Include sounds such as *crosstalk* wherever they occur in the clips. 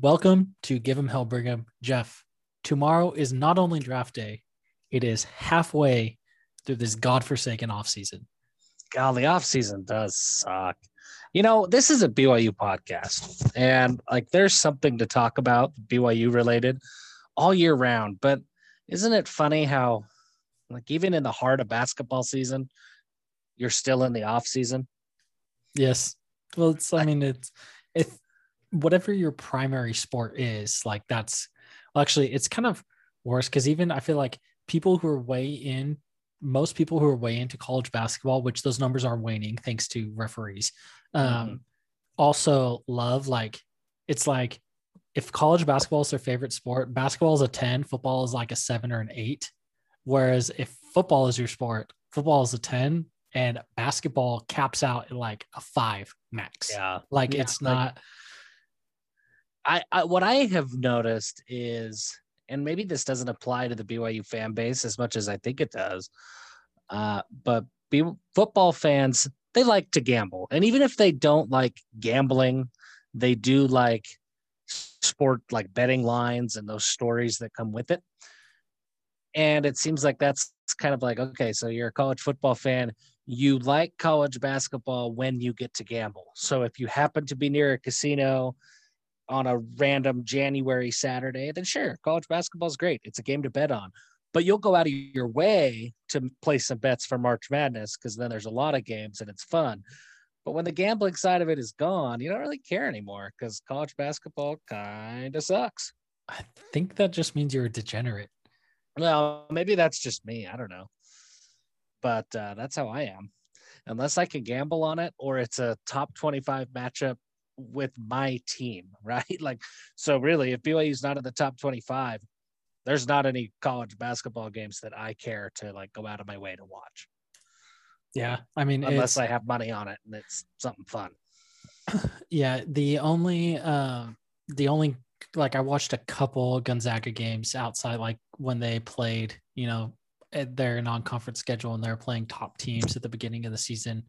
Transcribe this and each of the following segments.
welcome to Give 'em Hell, Brigham. Jeff, tomorrow is not only draft day, it is halfway through this godforsaken offseason. God, the offseason does suck. You know, this is a BYU podcast, and like there's something to talk about BYU related all year round. But isn't it funny how, like, even in the heart of basketball season, you're still in the off season? Yes. Well, it's, I mean, it's, if whatever your primary sport is, like, that's well, actually, it's kind of worse because even I feel like people who are way in, most people who are way into college basketball, which those numbers are waning thanks to referees, um, Mhm. also love like, it's like, if college basketball is their favorite sport, basketball is a 10, football is like a seven or an eight. Whereas if football is your sport, football is a 10 and basketball caps out at like a five max. Yeah. Like Yeah, it's like- not, I, I what I have noticed is, and maybe this doesn't apply to the BYU fan base as much as I think it does, uh, but B, football fans they like to gamble, and even if they don't like gambling, they do like sport like betting lines and those stories that come with it. And it seems like that's kind of like okay, so you're a college football fan. You like college basketball when you get to gamble. So if you happen to be near a casino on a random January Saturday, then sure, college basketball is great. It's a game to bet on. But you'll go out of your way to place some bets for March Madness because then there's a lot of games and it's fun. But when the gambling side of it is gone, you don't really care anymore because college basketball kind of sucks. I think that just means you're a degenerate. Well, maybe that's just me. I don't know. But uh, that's how I am. Unless I can gamble on it or it's a top 25 matchup with my team, *laughs* right? Like, so really, if BYU's not in the top 25, there's not any college basketball games that I care to like go out of my way to watch Yeah. I mean, unless I have money on it and it's something fun. *clears throat* yeah, the only, uh, the only, like I watched a couple Gonzaga games outside, like when they played, you know, their non-conference schedule and they're playing top teams at the beginning of the season.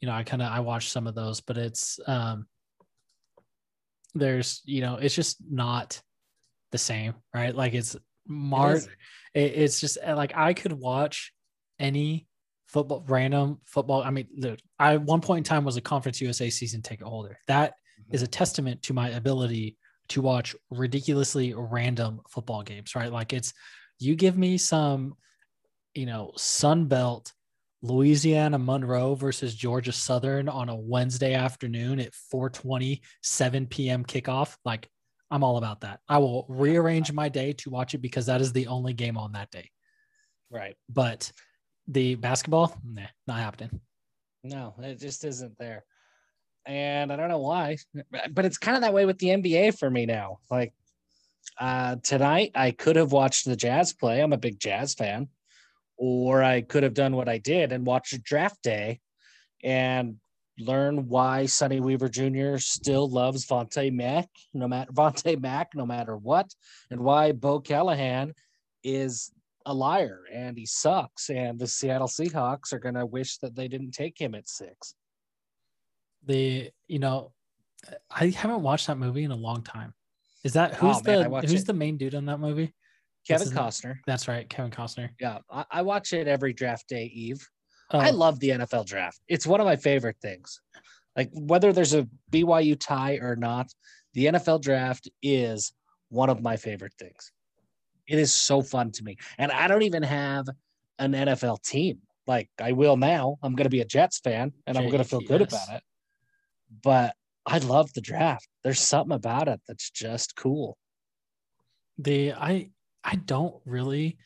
You know, I kind of I watched some of those, but it's um there's you know it's just not the same, right? Like it's is. It, it's just uh, like I could watch any football, random football. I mean, the, I at one point in time was a Conference USA season ticket holder. That is a testament to my ability to watch ridiculously random football games, right? Like it's you give me some, you know, Sun Belt, Louisiana Monroe versus Georgia Southern on a Wednesday afternoon at 4:20, 7 p.m. kickoff. Like I'm all about that. I will rearrange my day to watch it because that is the only game on that day. Right. But the basketball, nah, not happening. No, it just isn't there. And I don't know why, but it's kind of that way with the NBA for me now. Like uh, tonight, I could have watched the Jazz play. I'm a big Jazz fan. Or I could have done what I did and watched draft day and learn why Sonny Weaver Jr. still loves Vontae Mack, no matter *laughs* Vontae Mack, no matter what, and why Bo Callahan is a liar and he sucks. And the Seattle Seahawks are gonna wish that they didn't take him at six. The you know, I haven't watched that movie in a long time. Is that oh, who's Oh, man, the who's it. the main dude on that movie? Kevin? Costner. That's right, Kevin Costner. Yeah, I, I watch it every draft day, Eve. Oh, I love the NFL draft. It's one of my favorite things. Like whether there's a BYU tie or not, the NFL draft is one of my favorite things. It is so fun to me. And I don't even have an NFL team. Like I will now. I'm going to be a Jets fan and I'm going to feel good about it. But I love the draft. There's something about it that's just cool. the I I don't really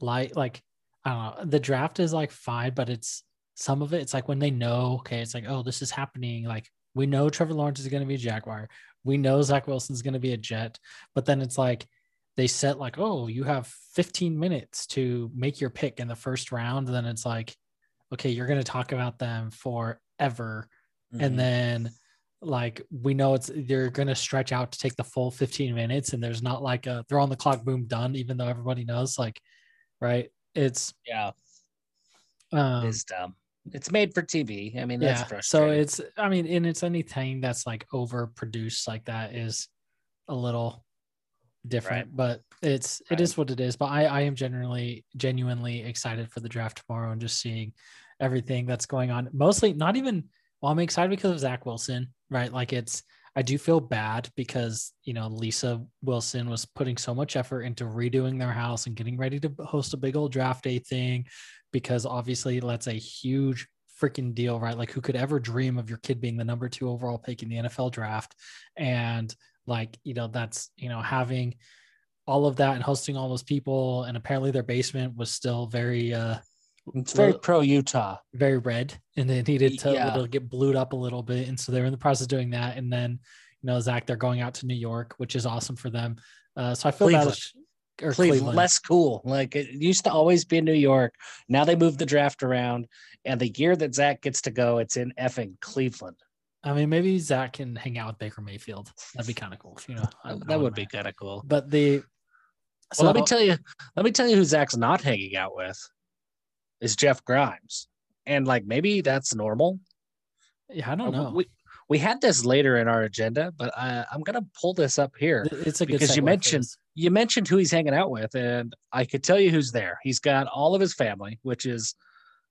like like I don't know. The draft is like fine, but it's some of it. It's like when they know, okay, it's like, oh, this is happening. Like we know Trevor Lawrence is going to be a Jaguar. We know Zach Wilson's going to be a Jet. But then it's like they set like, oh, you have 15 minutes to make your pick in the first round. And then it's like, okay, you're going to talk about them forever. Mhm. And then like we know it's they're going to stretch out to take the full 15 minutes and there's not like a they're on the clock boom done even though everybody knows like right it's yeah, um it's dumb. It's made for TV. I mean, that's yeah so it's i mean and it's anything that's like overproduced like that is a little different, right. but it's right. it is what it is. But I I am genuinely genuinely excited for the draft tomorrow and just seeing everything that's going on. Mostly not even well, I'm excited because of Zach Wilson, right? Like it's I do feel bad because you know Lisa Wilson was putting so much effort into redoing their house and getting ready to host a big old draft day thing because obviously that's a huge freaking deal, right? Like who could ever dream of your kid being the number two overall pick in the NFL draft? And like, you know, that's, you know, having all of that and hosting all those people. And apparently their basement was still very, uh, it's very pro Utah, very red, and they needed to yeah. get blued up a little bit. And so they're in the process of doing that. And then, you know, Zach, they're going out to New York, which is awesome for them. Uh, so I feel Cleveland. Cleveland, Cleveland, less cool. Like it used to always be in New York. Now they moved the draft around, and the year that Zach gets to go, it's in effing Cleveland. I mean, maybe Zach can hang out with Baker Mayfield. That'd be kind of cool. You know, that would be kind of cool. But the so well, let me tell you, let me tell you who Zach's not hanging out with is Jeff Grimes, and like maybe that's normal. Yeah, I don't uh, know. We we had this later in our agenda, but I, I'm gonna pull this up here. It's a because you mentioned you mentioned who he's hanging out with, and I could tell you who's there. He's got all of his family, which is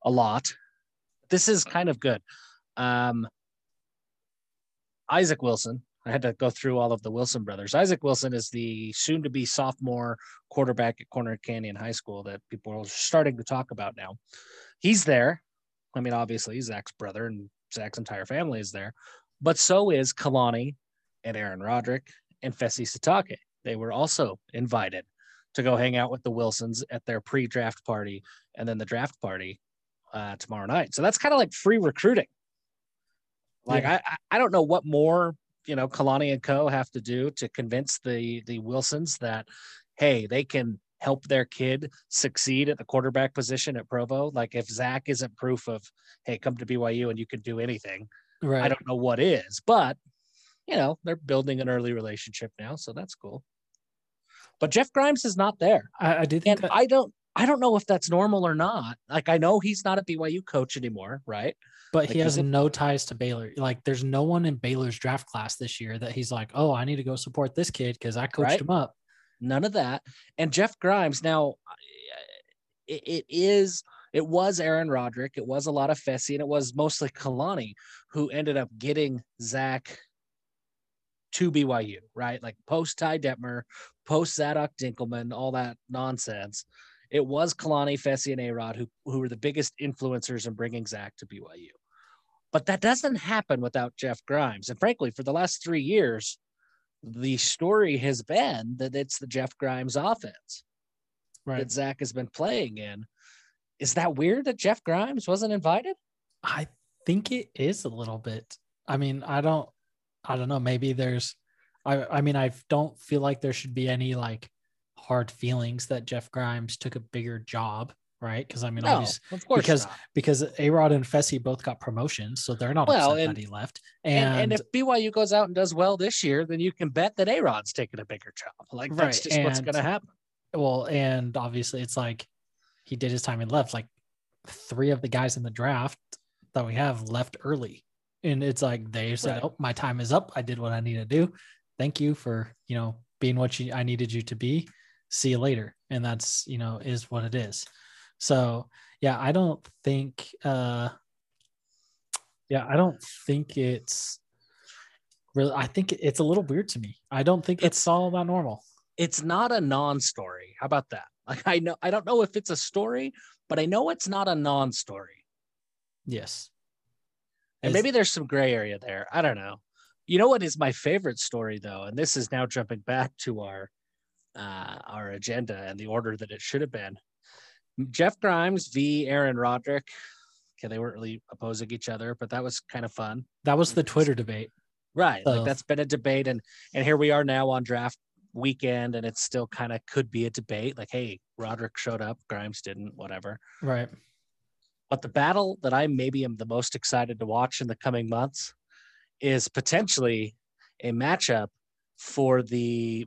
a lot. This is kind of good. Um, Isaac Wilson. I had to go through all of the Wilson brothers. Isaac Wilson is the soon to be sophomore quarterback at Corner Canyon High School that people are starting to talk about now. He's there. I mean, obviously, Zach's brother and Zach's entire family is there, but so is Kalani and Aaron Roderick and Fesi Sitake. They were also invited to go hang out with the Wilsons at their pre draft party and then the draft party uh, tomorrow night. So that's kind of like free recruiting. Like yeah. I, I don't know what more you know Kalani and Co have to do to convince the the Wilsons that hey they can help their kid succeed at the quarterback position at Provo. Like if Zach isn't proof of hey come to BYU and you can do anything, right. I don't know what is. But you know they're building an early relationship now, so that's cool. But Jeff Grimes is not there. I, I do think and that- I don't I don't know if that's normal or not. Like I know he's not a BYU coach anymore, right? But like he has no ties to Baylor. Like there's no one in Baylor's draft class this year that he's like, oh, I need to go support this kid because I coached right? him up. None of that. And Jeff Grimes now, it, it is. It was Aaron Roderick. It was a lot of Fesi, and it was mostly Kalani who ended up getting Zach to BYU, right? Like post Ty Detmer, post Zadok Dinkelman, all that nonsense it was Kalani, Fesi, and Arod who, who were the biggest influencers in bringing Zach to BYU. But that doesn't happen without Jeff Grimes. And frankly, for the last three years, the story has been that it's the Jeff Grimes offense right. that Zach has been playing in. Is that weird that Jeff Grimes wasn't invited? I think it is a little bit. I mean, I don't, I don't know. Maybe there's, I, I mean, I don't feel like there should be any like hard feelings that Jeff Grimes took a bigger job, right? Because I mean, no, of course because not. because Arod and Fesi both got promotions, so they're not well, upset and, that he left. And, and, and if BYU goes out and does well this year, then you can bet that Arod's taking a bigger job. Like right. that's just and, what's going to happen. Well, and obviously, it's like he did his time and left. Like three of the guys in the draft that we have left early, and it's like they said, right. "Oh, my time is up. I did what I need to do. Thank you for you know being what you, I needed you to be." see you later and that's you know is what it is so yeah i don't think uh yeah i don't think it's really i think it's a little weird to me. I don't think it's, all that normal. It's not a non-story. How about that? *laughs* Like i know i don't know if it's a story but i know it's not a non-story. Yes. And As, maybe there's some gray area there. I don't know. You know what is my favorite story though? And this is now jumping back to our uh, our agenda and the order that it should have been. Jeff Grimes v. Aaron Roderick. Okay, they weren't really opposing each other, but that was kind of fun. That was the Twitter debate. Right. So. Like that's been a debate and and here we are now on draft weekend and it's still kind of could be a debate like hey, Roderick showed up, Grimes didn't, whatever. Right. But the battle that I maybe am the most excited to watch in the coming months is potentially a matchup for the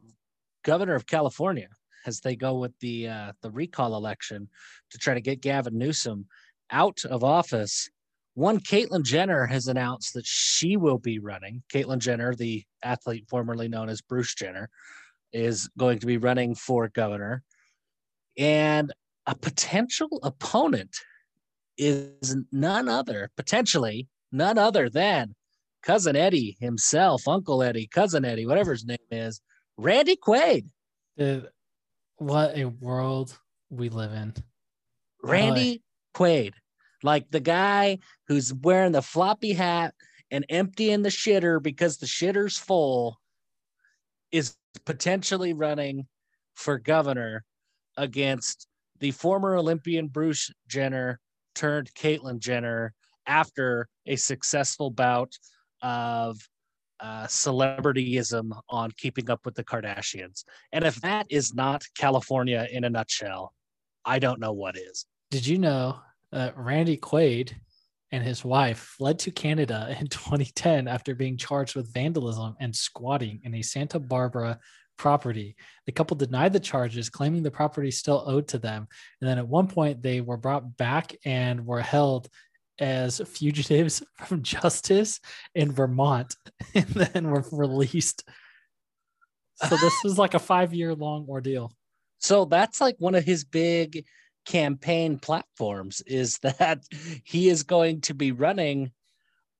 governor of California as they go with the uh, the recall election to try to get Gavin Newsom out of office One, Caitlyn Jenner has announced that she will be running. Caitlyn Jenner, the athlete formerly known as Bruce Jenner, is going to be running for governor. And a potential opponent is none other, potentially none other than cousin Eddie himself, Uncle Eddie, cousin Eddie, whatever his name is, Randy Quaid. Dude, what a world we live in. Randy Quaid, like the guy who's wearing the floppy hat and emptying the shitter because the shitter's full, is potentially running for governor against the former Olympian Bruce Jenner turned Caitlyn Jenner after a successful bout of uh, celebrityism on keeping up with the Kardashians. And if that is not California in a nutshell, I don't know what is. Did you know uh, Randy Quaid and his wife fled to Canada *laughs* in 2010 after being charged with vandalism and squatting in a Santa Barbara property. The couple denied the charges, claiming the property still owed to them. And then at one point, they were brought back and were held as fugitives *laughs* from justice in Vermont *laughs* and then were released. So this was like a five year long ordeal. So that's like one of his big campaign platforms is *laughs* that he is going to be running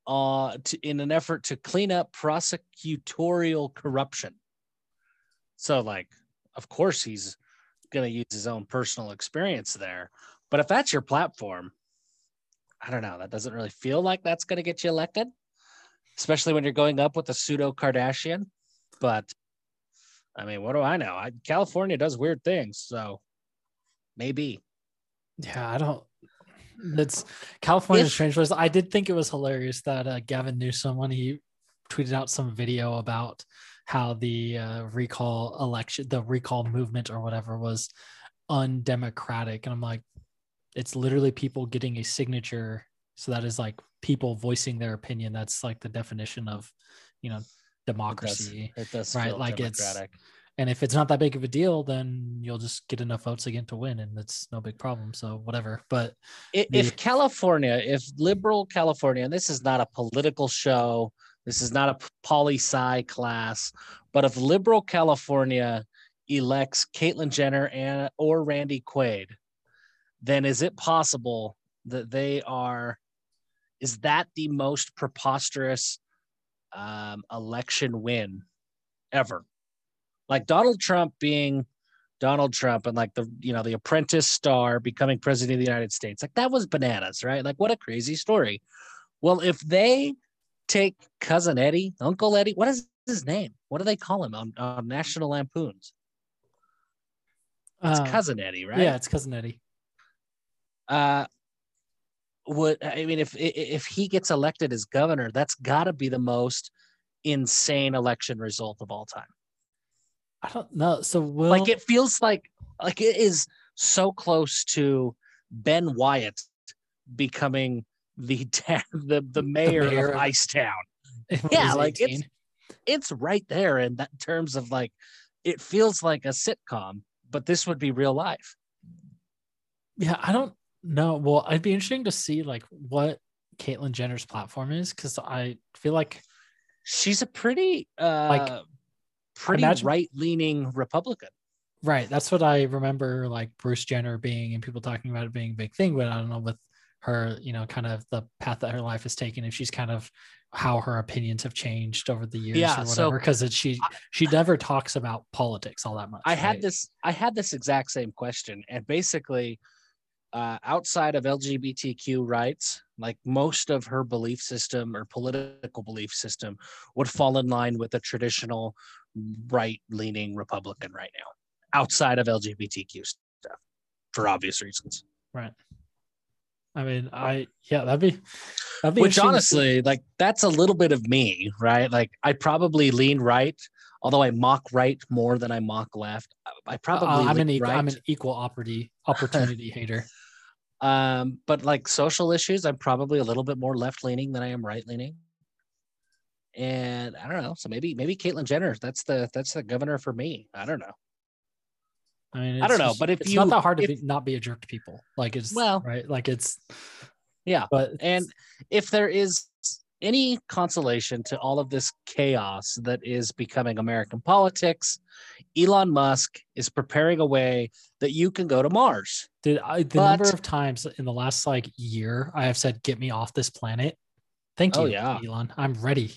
uh to, in an effort to clean up prosecutorial corruption. So like of course he's going to use his own personal experience there. But if that's your platform, I don't know, that doesn't really feel like that's going to get you elected, especially when you're going up with a pseudo Kardashian. But I mean, what do I know? I, California does weird things, so maybe. Yeah, I don't. It's California's if, strange place. I did think it was hilarious that uh, Gavin Newsom, when he tweeted out some video about how the uh, recall election, the recall movement or whatever was undemocratic. And I'm like, it's literally people getting a signature. So that is like people voicing their opinion. That's like the definition of, you know, democracy. It does, it does right? Like democratic. it's and if it's not that big of a deal, then you'll just get enough votes again to win, and it's no big problem. So whatever. But if, the, if California, if liberal California, and this is not a political show, this is not a poli sci class, but if liberal California elects Caitlyn Jenner and or Randy Quaid, then is it possible that they are? Is that the most preposterous um, election win ever? Like Donald Trump being Donald Trump and like the you know the apprentice star becoming president of the United States. Like that was bananas, right? Like what a crazy story. Well, if they take cousin Eddie, Uncle Eddie. What is his name? What do they call him on, on National Lampoons? It's uh, cousin Eddie, right? Yeah, it's cousin Eddie. Uh, would I mean if if he gets elected as governor, that's got to be the most insane election result of all time. I don't know. So will like it feels like like it is so close to Ben Wyatt becoming the *laughs* the the mayor, the mayor of Icetown. *laughs* Yeah, like it's it's right there in that terms of like it feels like a sitcom, but this would be real life. Yeah, I don't know. Well, I'd be interesting to see like what Caitlyn Jenner's platform is because I feel like she's a pretty uh like pretty imagine, right-leaning Republican. Right. That's what I remember like Bruce Jenner being and people talking about it being a big thing, but I don't know with her, you know, kind of the path that her life has taken, if she's kind of how her opinions have changed over the years yeah, or whatever. Because so she she never talks about politics all that much. I right? had this I had this exact same question, and basically, uh, outside of LGBTQ rights, like most of her belief system or political belief system would fall in line with a traditional right leaning Republican right now, outside of LGBTQ stuff, for obvious reasons. Right. I mean, I yeah, that'd be that'd be which honestly, like that's a little bit of me, right? Like I probably lean right, although I mock right more than I mock left. I probably uh, I'm an equal, right. I'm an equal opportunity opportunity *laughs* hater. Um, but like social issues, I'm probably a little bit more left leaning than I am right leaning. And I don't know. So maybe maybe Caitlyn Jenner, that's the that's the governor for me. I don't know. I mean, I don't know, but if it's you, not that hard to if, be, not be a jerk to people, like it's well, right, like it's Yeah. But And if there is any consolation to all of this chaos that is becoming American politics, Elon Musk is preparing a way that you can go to Mars. Dude, I, the number of times in the last like year I have said, "Get me off this planet." Thank Oh, you, yeah. Elon. I'm ready.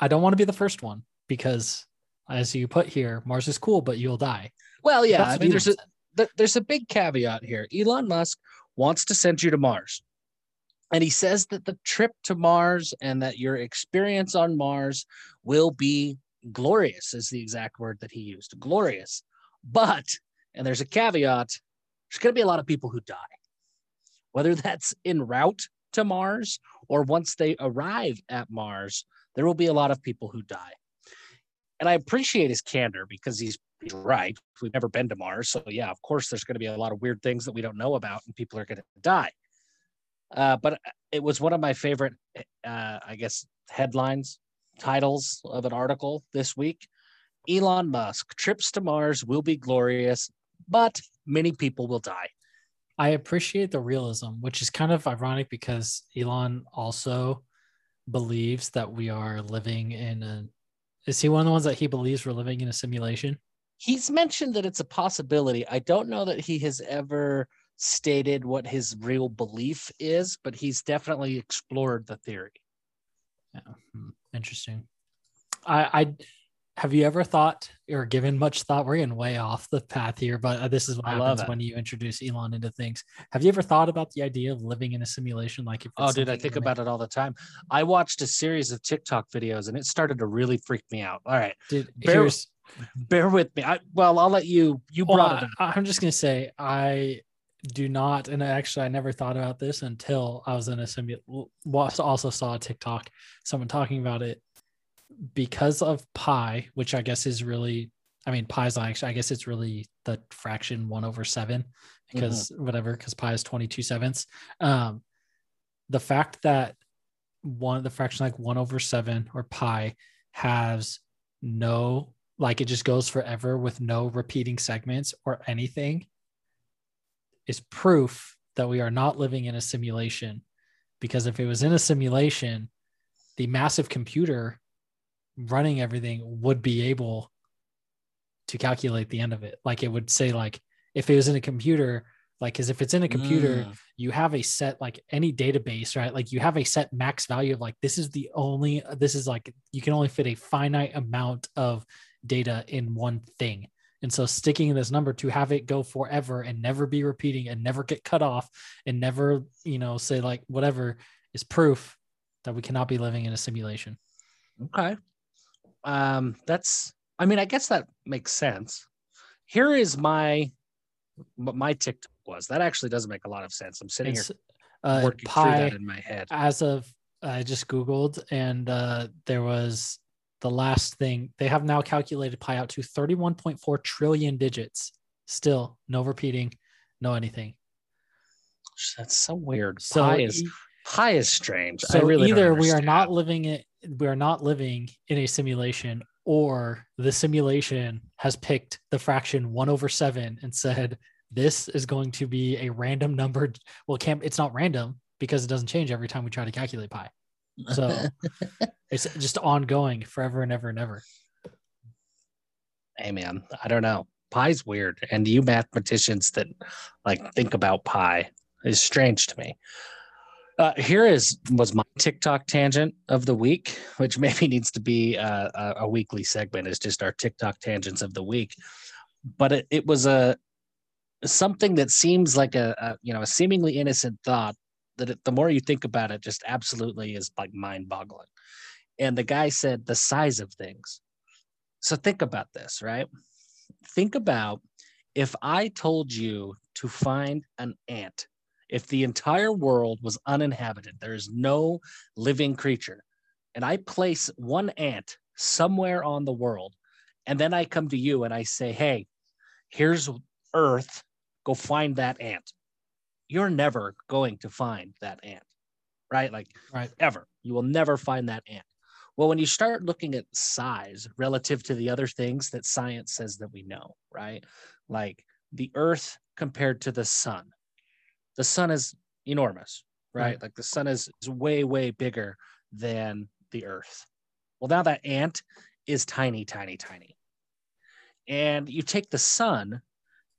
I don't want to be the first one because, as you put here, Mars is cool, but you'll die. Well, yeah, I mean, there's a said. there's a big caveat here. Elon Musk wants to send you to Mars. And he says that the trip to Mars and that your experience on Mars will be glorious, is the exact word that he used glorious. But, and there's a caveat, there's going to be a lot of people who die, whether that's en route to Mars or once they arrive at Mars, there will be a lot of people who die. And I appreciate his candor because he's he's right. We've never been to Mars. So, yeah, of course, there's going to be a lot of weird things that we don't know about and people are going to die. Uh, but it was one of my favorite, uh, I guess, headlines, titles of an article this week. Elon Musk trips to Mars will be glorious, but many people will die. I appreciate the realism, which is kind of ironic because Elon also believes that we are living in a. Is he one of the ones that he believes we're living in a simulation? He's mentioned that it's a possibility. I don't know that he has ever stated what his real belief is, but he's definitely explored the theory. Yeah, hmm, interesting. I, I have you ever thought or given much thought? We're getting way off the path here, but uh, this is what I happens when you introduce Elon into things. Have you ever thought about the idea of living in a simulation? Like, if Oh, dude, I think about it all the time. I watched a series of TikTok videos and it started to really freak me out. All right, Dude, Bear- bear with me. I, well, I'll let you. You Well, brought it up. I, I'm just gonna say I do not, and actually I never thought about this until I was in a simu. Also saw a TikTok, someone talking about it because of pi, which I guess is really, I mean, pi is actually, I guess it's really the fraction one over seven, because whatever, because pi is 22 sevenths. Um, the fact that one the fraction like one over seven or pi has no like it just goes forever with no repeating segments or anything is proof that we are not living in a simulation. Because if it was in a simulation the massive computer running everything would be able to calculate the end of it. Like it would say like if it was in a computer like because if it's in a computer Mm. you have a set like any database right? Like you have a set max value of like this is the only this is like you can only fit a finite amount of data in one thing and so sticking this number to have it go forever and never be repeating and never get cut off and never you know say like whatever is proof that we cannot be living in a simulation Okay. Um, that's. I mean, I guess that makes sense. Here is my what my TikTok was. That actually doesn't make a lot of sense. I'm sitting it's here uh, working through that in my head. as of I just googled and uh, there was the last thing they have now calculated pi out to 31.4 trillion digits. Still no repeating, no anything. That's so weird. So pi is e- pi is strange. I so really either we are not living it we are not living in a simulation or the simulation has picked the fraction 1 over 7 and said this is going to be a random number well can't it's not random because it doesn't change every time we try to calculate pi so *laughs* it's just ongoing forever and ever and ever hey man, I don't know. Pi's weird, and you mathematicians that like think about pi is strange to me. Uh, here is was my TikTok tangent of the week, which maybe needs to be uh, a, a weekly segment. Is just our TikTok tangents of the week, but it, it was a something that seems like a, a you know a seemingly innocent thought that the more you think about it, just absolutely is like mind boggling. And the guy said the size of things. So think about this, right? Think about if I told you to find an ant, if the entire world was uninhabited, there is no living creature, and I place one ant somewhere on the world, and then I come to you and I say, hey, here's Earth, go find that ant. You're never going to find that ant, right? Like, right ever. You will never find that ant. Well, when you start looking at size relative to the other things that science says that we know, right? Like the earth compared to the sun. The sun is enormous. right? Right. Like the sun is, is way, way bigger than the earth. Well, now that ant is tiny, tiny, tiny. And you take the sun,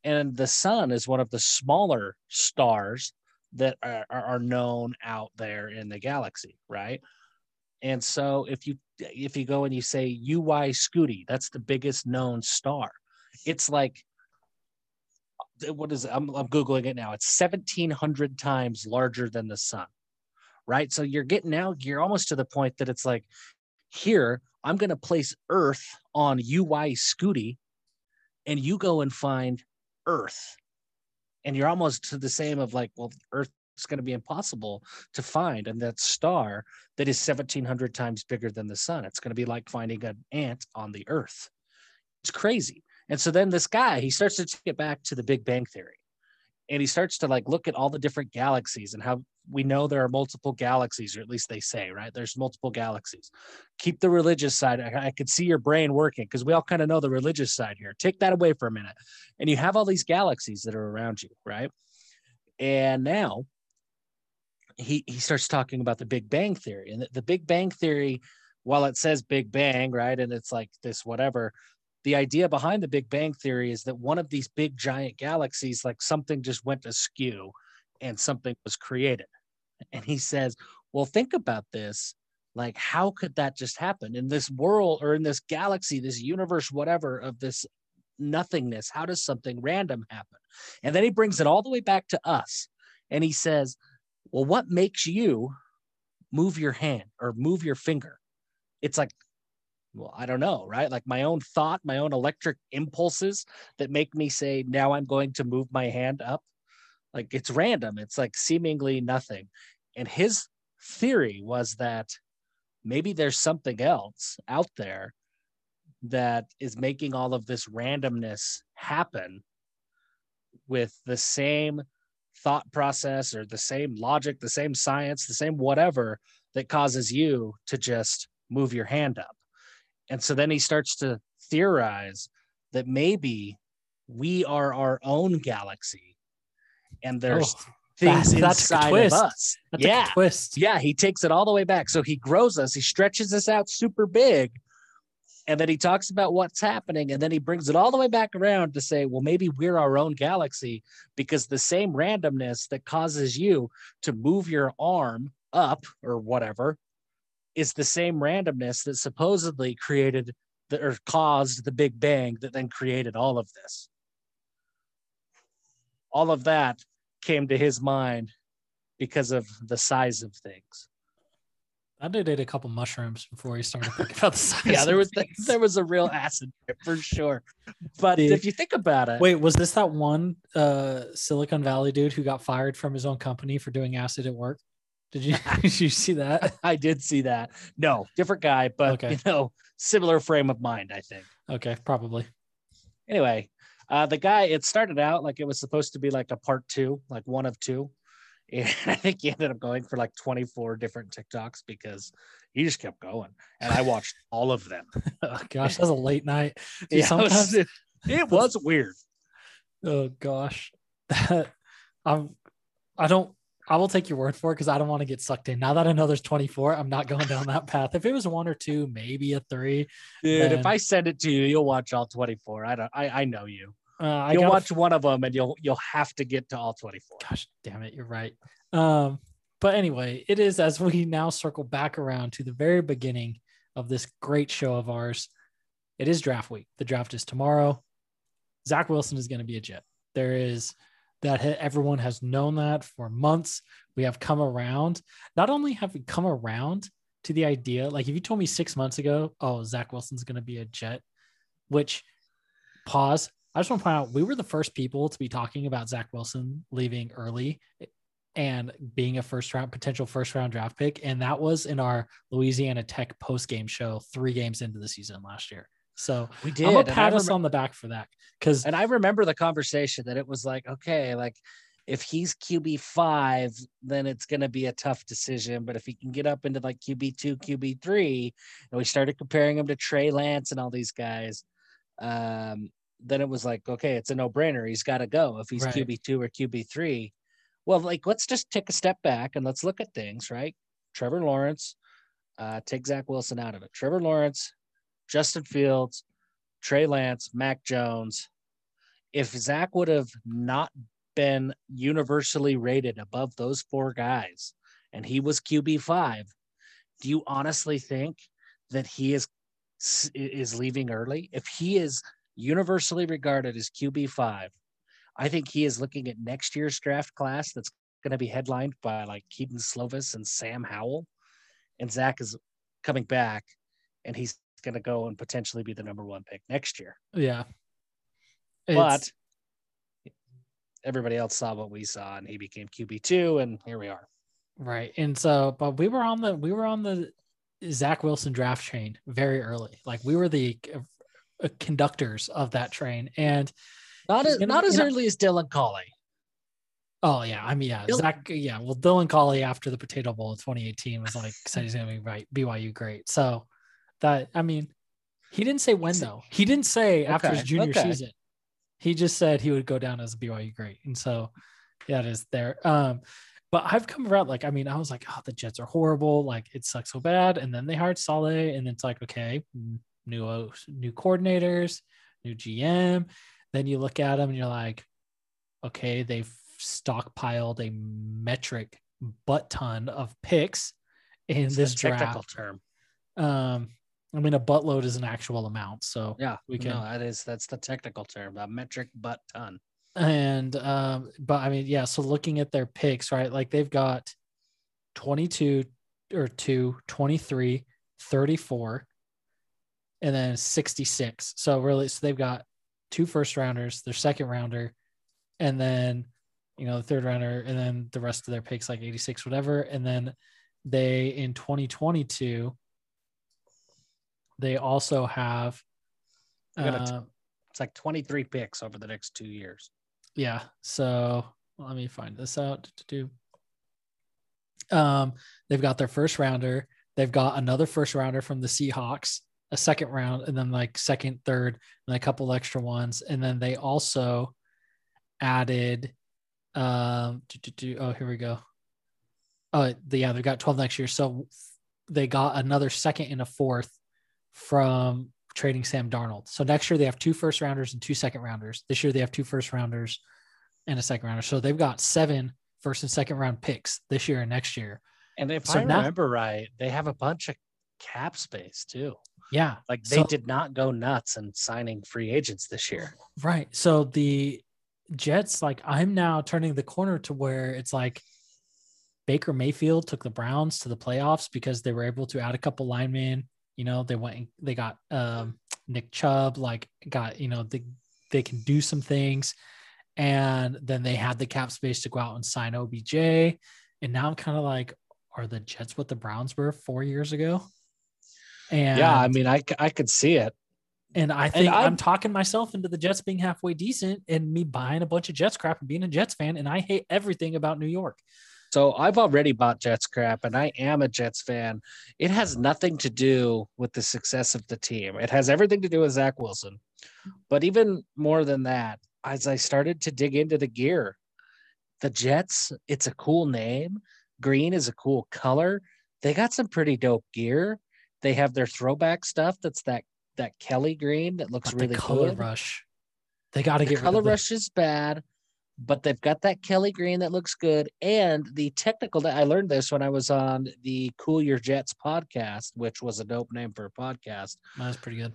and the sun is one of the smaller stars that are, are known out there in the galaxy, right? And so if you if you go and you say UY Scuti, that's the biggest known star. It's like what is it? I'm, I'm googling it now. It's 1700 times larger than the sun, right? So you're getting now you're almost to the point that it's like here I'm going to place Earth on UY Scuti, and you go and find Earth, and you're almost to the same of like, well, Earth is going to be impossible to find, and that star that is 1700 times bigger than the sun. It's going to be like finding an ant on the Earth. It's crazy. And so then this guy, he starts to take it back to the Big Bang Theory. And he starts to like look at all the different galaxies and how we know there are multiple galaxies, or at least they say, right? There's multiple galaxies. Keep the religious side. I, I could see your brain working because we all kind of know the religious side here. Take that away for a minute. And you have all these galaxies that are around you, right? And now he he starts talking about the Big Bang Theory. And the, the Big Bang Theory, while it says Big Bang, right? And it's like this whatever, the idea behind the Big Bang Theory is that one of these big giant galaxies, like something just went askew and something was created. And he says, Well, think about this. Like, how could that just happen in this world or in this galaxy, this universe, whatever, of this nothingness? How does something random happen? And then he brings it all the way back to us. And he says, Well, what makes you move your hand or move your finger? It's like, well, I don't know, right? Like my own thought, my own electric impulses that make me say, now I'm going to move my hand up. Like it's random, it's like seemingly nothing. And his theory was that maybe there's something else out there that is making all of this randomness happen with the same thought process or the same logic, the same science, the same whatever that causes you to just move your hand up. And so then he starts to theorize that maybe we are our own galaxy and there's Oh, things that- inside of us. That's yeah. twist. Yeah, he takes it all the way back. So he grows us, he stretches us out super big. And then he talks about what's happening. And then he brings it all the way back around to say, well, maybe we're our own galaxy because the same randomness that causes you to move your arm up or whatever is the same randomness that supposedly created the, or caused the Big Bang that then created all of this. All of that came to his mind because of the size of things. I did eat a couple mushrooms before he started thinking about the *laughs* size. yeah, there of was things. there was a real acid trip for sure. But Dude. if you think about it, Wait, was this that one uh, Silicon Valley dude who got fired from his own company for doing acid at work? Did you *laughs* did you see that? *laughs* I did see that. No, different guy, but Okay. you know, similar frame of mind, I think. Okay, probably. Anyway, uh, the guy it started out like it was supposed to be like a part two, like one of two. *laughs* And I think he ended up going for like 24 different TikToks because he just kept going. And I watched all of them. Oh gosh, that's a late night. Dude, Yeah, it was- sometimes, it was weird. oh gosh, that I'm. I don't. I will take your word for it because I don't want to get sucked in. Now that I know there's 24, I'm not going down that path. If it was one or two, maybe a three. Dude, if I send it to you, you'll watch all 24. I don't I, I know you. Uh, I You'll watch one of them and you'll you'll have to get to all 24. gosh damn it you're right um but anyway it is as we now circle back around to the very beginning of this great show of ours it is draft week the draft is tomorrow zach wilson is going to be a jet there is that ha- everyone has known that for months we have come around not only have we come around to the idea like if you told me six months ago oh zach wilson's going to be a jet which pause I just want to point out we were the first people to be talking about Zach Wilson leaving early and being a first round potential first round draft pick. And that was in our Louisiana Tech post game show three games into the season last year. So We did. I'm gonna pat us on the back for that because And I remember the conversation that it was like, okay, like if he's QB five, then it's going to be a tough decision. But if he can get up into like QB two, QB three, and we started comparing him to Trey Lance and all these guys, um, then it was like, okay, it's a no brainer. He's got to go if he's Right. QB two or QB three. Well, like let's just take a step back and let's look at things, right? Trevor Lawrence, uh, take Zach Wilson out of it. Trevor Lawrence, Justin Fields, Trey Lance, Mac Jones. If Zach would have not been universally rated above those four guys and he was QB5, do you honestly think that he is is leaving early? If he is universally regarded as QB5, I think he is looking at next year's draft class that's going to be headlined by like Kedon Slovis and Sam Howell. And Zach is coming back and he's going to go and potentially be the number one pick next year. Yeah. It's... But everybody else saw what we saw and he became QB2 and here we are. Right. And so, but we were on the, we were on the Zach Wilson draft train very early. Like we were the uh, conductors of that train and not as, not as early know, as Dylan Collie. Oh yeah, I mean yeah, Dylan, Zach. Yeah, well, Dylan Collie after the Potato Bowl in 2018 was like said he's gonna be right BYU great. So that I mean, he didn't say when though. He didn't say okay, after his junior okay. season. He just said he would go down as a BYU great, and so yeah, it is there. Um, but I've come around like I mean, I was like, oh, the Jets are horrible. Like it sucks so bad, and then they hired Saleh, and it's like okay, new new coordinators, new GM. Then you look at them and you're like, okay, they've stockpiled a metric butt ton of picks in it's this draft. term. Um, I mean, a buttload is an actual amount. So yeah, we can. No, that is that's the technical term, a metric butt ton. And um, but I mean, yeah. So looking at their picks, right? Like they've got 22 or 2, 23, 34, and then 66. So really, so they've got two first rounders, their second rounder, and then you know the third rounder, and then the rest of their picks like 86, whatever. And then they in 2022, they also have uh, it's like 23 picks over the next two years. Yeah. So let me find this out to do. Um, they've got their first rounder. They've got another first rounder from the Seahawks a second round and then like second, third, and a couple extra ones. And then they also added um do, do, do, oh here we go. Oh yeah, they've got 12 next year. So they got another second and a fourth from trading Sam Darnold. So next year they have two first rounders and two second rounders. This year they have two first rounders and a second rounder. So they've got seven first and second round picks this year and next year. And if so I now, remember right, they have a bunch of cap space too. Yeah. Like they so, did not go nuts and signing free agents this year. Right. So the Jets, like I'm now turning the corner to where it's like Baker Mayfield took the Browns to the playoffs because they were able to add a couple linemen. You know, they went, they got um, Nick Chubb, like got, you know, they, they can do some things. And then they had the cap space to go out and sign OBJ. And now I'm kind of like, are the Jets what the Browns were four years ago? And yeah, I mean, I, I could see it. And I think and I'm, I'm, talking myself into the Jets being halfway decent and me buying a bunch of Jets crap and being a Jets fan. And I hate everything about New York. So I've already bought Jets crap and I am a Jets fan. It has nothing to do with the success of the team. It has everything to do with Zach Wilson. But even more than that, as I started to dig into the gear, the Jets, it's a cool name. Green is a cool color. They got some pretty dope gear. They have their throwback stuff. That's that that Kelly green that looks but really color good. rush. They got to get color rush is bad, but they've got that Kelly green that looks good. And the technical, that I learned this when I was on the Cool Your Jets podcast, which was a dope name for a podcast. That's pretty good.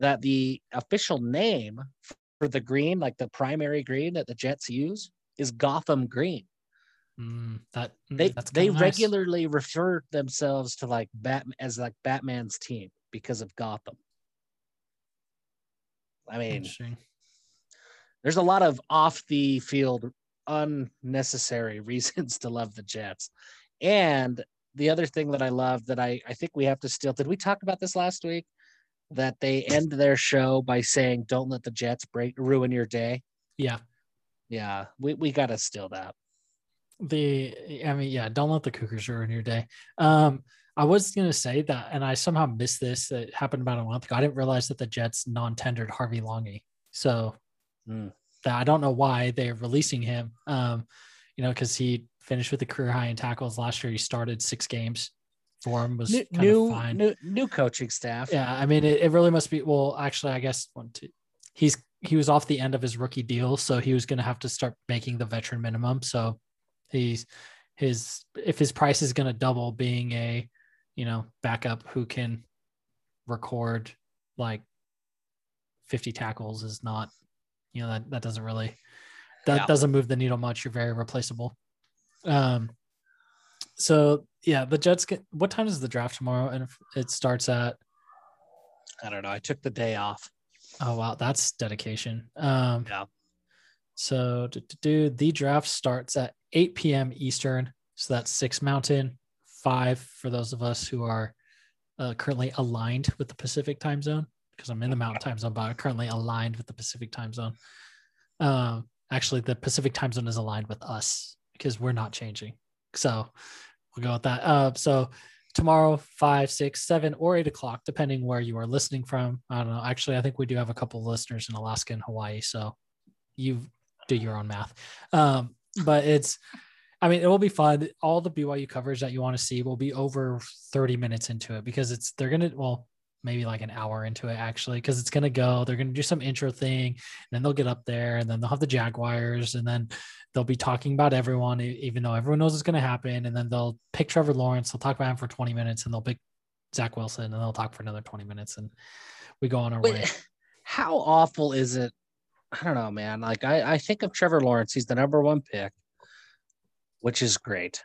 That the official name for the green, like the primary green that the Jets use, is Gotham Green. Mm, that mm, they they nice. regularly refer themselves to like Batman as like Batman's team because of Gotham. I mean, there's a lot of off the field unnecessary *laughs* reasons to love the Jets. And the other thing that I love that I, I think we have to steal, did we talk about this last week? That they end their show by saying, Don't let the Jets break ruin your day. Yeah. Yeah. We, we got to steal that the I mean, yeah, don't let the Cougars ruin your day. Um, I was gonna say that, and I somehow missed this. It happened about a month ago. I didn't realize that the Jets non-tendered Harvey Langi. So mm. that, I don't know why they're releasing him. Um, you know, because he finished with a career high in tackles last year. He started six games for him was new kind new, of fine. new new coaching staff. Yeah, I mean, it, it really must be. Well, actually, I guess one, two. He's he was off the end of his rookie deal, so he was going to have to start making the veteran minimum. So he's his if his price is going to double, being a you know backup who can record like 50 tackles is not you know that that doesn't really that Yeah. doesn't move the needle much you're very replaceable um so yeah the jets get what time is the draft tomorrow and it starts at I don't know. I took the day off. oh wow that's dedication um Yeah. so to, do, do, the draft starts at 8 p.m eastern so that's 6 mountain 5 for those of us who are uh, currently aligned with the pacific time zone because i'm in the mountain time zone but i'm currently aligned with the pacific time zone. Um actually the pacific time zone is aligned with us because we're not changing. So we'll go with that. Uh so tomorrow five six seven or eight o'clock depending where you are listening from. I don't know. Actually i think we do have a couple of listeners in alaska and hawaii so you do your own math. Um but it's i mean it will be fun. All the byu coverage that you want to see will be over 30 minutes into it because it's they're gonna well maybe like an hour into it actually because it's gonna go they're gonna do some intro thing and then they'll get up there and then they'll have the jaguars and then they'll be talking about everyone even though everyone knows it's gonna happen and then they'll pick trevor lawrence they'll talk about him for 20 minutes and they'll pick zach wilson and they'll talk for another 20 minutes and we go on our way *laughs* how awful is it? I don't know, man. Like I, I think of Trevor Lawrence. He's the number one pick, which is great.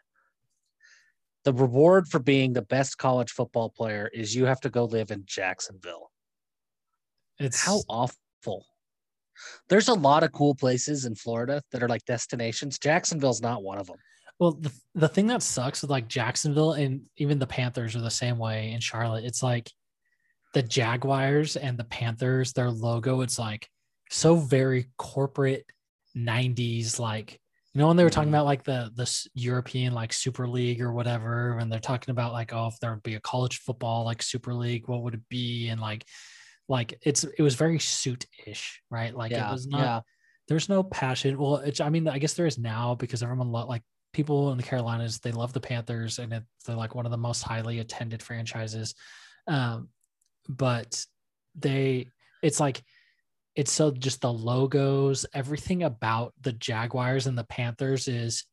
The reward for being the best college football player is you have to go live in Jacksonville. it's How awful. There's a lot of cool places in Florida that are like destinations. Jacksonville's not one of them. Well, the, the thing that sucks with like Jacksonville and even the Panthers are the same way in Charlotte. It's like the Jaguars and the Panthers, their logo, it's like so very corporate 90s. Like, you know, when they were talking Mhm. about like the the European like Super League or whatever, and they're talking about like, oh, if there would be a college football like Super League, what would it be? And like, like it's it was very suit-ish, right? Like it was not yeah. there's no passion. Well, it's, I mean, I guess there is now because everyone lo- like people in the Carolinas, they love the Panthers and it, they're like one of the most highly attended franchises. Um, but they, it's like, it's so just the logos, everything about the Jaguars and the Panthers is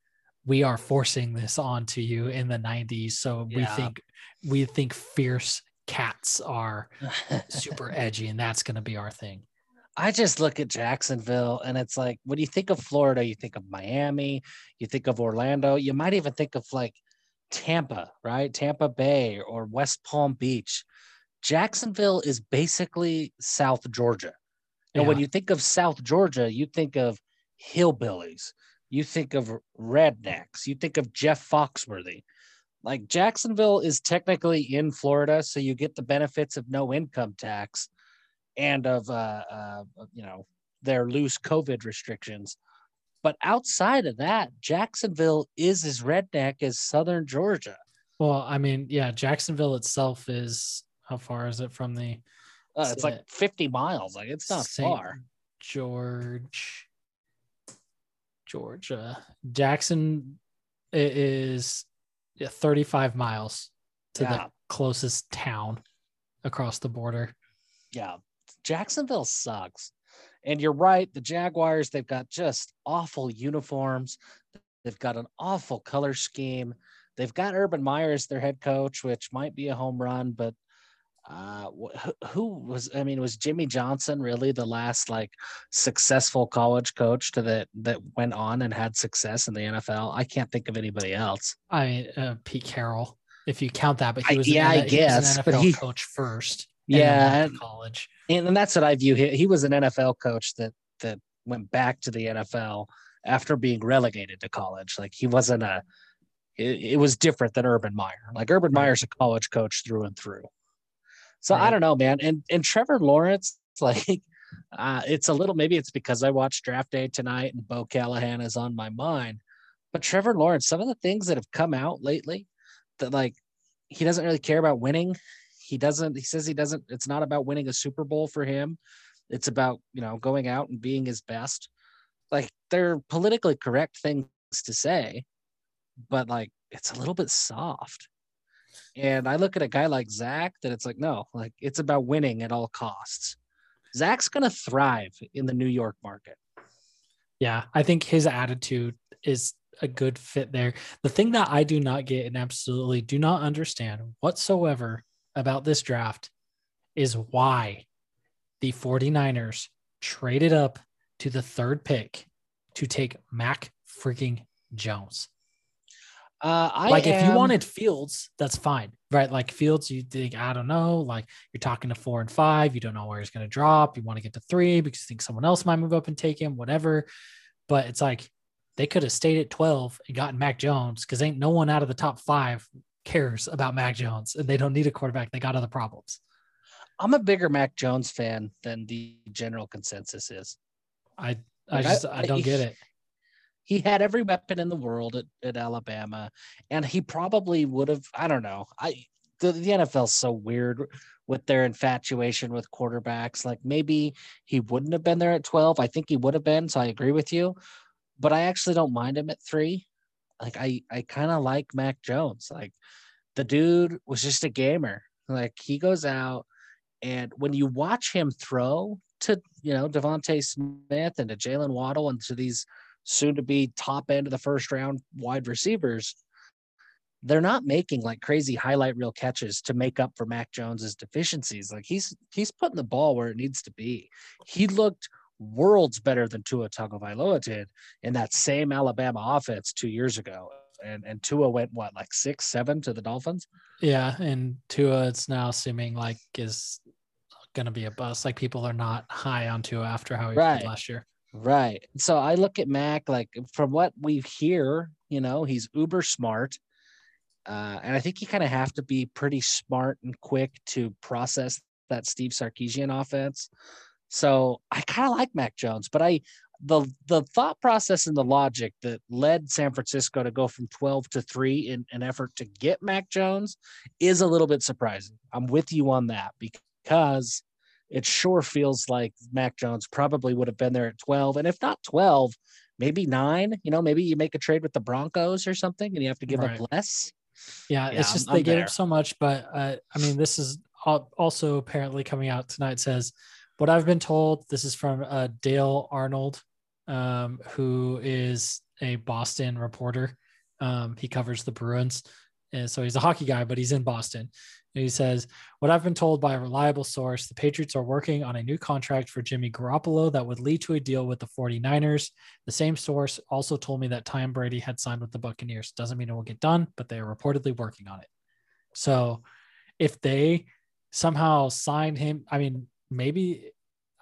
we are forcing this onto you in the 90s. So we think, we think fierce cats are super *laughs* edgy and that's going to be our thing. I just look at Jacksonville and it's like when you think of Florida, you think of Miami, you think of Orlando, you might even think of like Tampa, right? Tampa Bay or West Palm Beach. Jacksonville is basically South Georgia. And when you think of South Georgia, you think of hillbillies, you think of rednecks, you think of Jeff Foxworthy. Like Jacksonville is technically in Florida, so you get the benefits of no income tax and of uh, uh, you know their loose COVID restrictions. But outside of that, Jacksonville is as redneck as Southern Georgia. Well, I mean, yeah, Jacksonville itself is how far is it from the Uh, it's like 50 miles. Like it's not Saint far. George, Georgia. Jackson is 35 miles to Yeah. the closest town across the border. Yeah, Jacksonville sucks. And you're right. The Jaguars, they've got just awful uniforms. They've got an awful color scheme. They've got Urban Meyer as their head coach, which might be a home run, but uh, wh- who- was? I mean, was Jimmy Johnson really the last like successful college coach to that that went on and had success in the NFL? I can't think of anybody else. I mean, uh, Pete Carroll, if you count that, but he I- was yeah, an, I he was guess, an but NFL he- coach first. Yeah, and- college. and, and that's what I view. He, he was an NFL coach that that went back to the NFL after being relegated to college. Like he wasn't a. It, it was different than Urban Meyer. Like Urban. Meyer's a college coach through and through. So I don't know, man. And and Trevor Lawrence, *laughs* like, uh, it's a little. Maybe it's because I watched Draft Day tonight and Bo Callahan is on my mind. But Trevor Lawrence, some of the things that have come out lately, that like he doesn't really care about winning. He doesn't. He says he doesn't. It's not about winning a Super Bowl for him. It's about you know going out and being his best. Like they're politically correct things to say, but like it's a little bit soft. And I look at a guy like Zach that it's like, no, like it's about winning at all costs. Zach's going to thrive in the New York market. Yeah, I think his attitude is a good fit there. The thing that I do not get and absolutely do not understand whatsoever about this draft is why the 49ers traded up to the third pick to take Mac freaking Jones. Uh, I like am, if you wanted Fields, that's fine, right? Like Fields, you think I don't know, like you're talking to four and five, you don't know where he's going to drop. You want to get to three because you think someone else might move up and take him, whatever. But it's like they could have stayed at twelve and gotten Mac Jones because ain't no one out of the top five cares about Mac Jones, and they don't need a quarterback. They got other problems. I'm a bigger Mac Jones fan than the general consensus is. I I just I, I don't get it he had every weapon in the world at, at Alabama, and he probably would have. I don't know. I the, the NFL's so weird with their infatuation with quarterbacks. Like maybe he wouldn't have been there at 12. I think he would have been. So I agree with you. But I actually don't mind him at three. Like I, I kind of like Mac Jones. Like the dude was just a gamer. Like he goes out and when you watch him throw to, you know, DeVonta Smith and to Jalen Waddle and to these soon to be top end of the first round wide receivers, they're not making like crazy highlight reel catches to make up for Mac Jones's deficiencies. Like he's he's putting the ball where it needs to be. He looked worlds better than Tua Tagovailoa did in that same Alabama offense two years ago. And and Tua went what like six seven to the Dolphins. Yeah, and Tua it's now seeming like is going to be a bust. Like people are not high on Tua after how he right. played last year. Right. So I look at Mac like from what we hear, you know, he's uber smart. Uh, and I think you kind of have to be pretty smart and quick to process that Steve Sarkisian offense. So I kind of like Mac Jones, but I the the thought process and the logic that led San Francisco to go from 12 to 3 in an effort to get Mac Jones is a little bit surprising. I'm with you on that because it sure feels like Mac Jones probably would have been there at 12. And if not 12, maybe nine. You know, maybe you make a trade with the Broncos or something and you have to give right. up less. Yeah, yeah it's just I'm, they I'm gave up so much. But uh, I mean, this is also apparently coming out tonight says what I've been told. This is from uh, Dale Arnold, um, who is a Boston reporter. Um, he covers the Bruins. And so he's a hockey guy, but he's in Boston. He says, What I've been told by a reliable source, the Patriots are working on a new contract for Jimmy Garoppolo that would lead to a deal with the 49ers. The same source also told me that Tom Brady had signed with the Buccaneers. Doesn't mean it will get done, but they are reportedly working on it. So if they somehow sign him, I mean, maybe,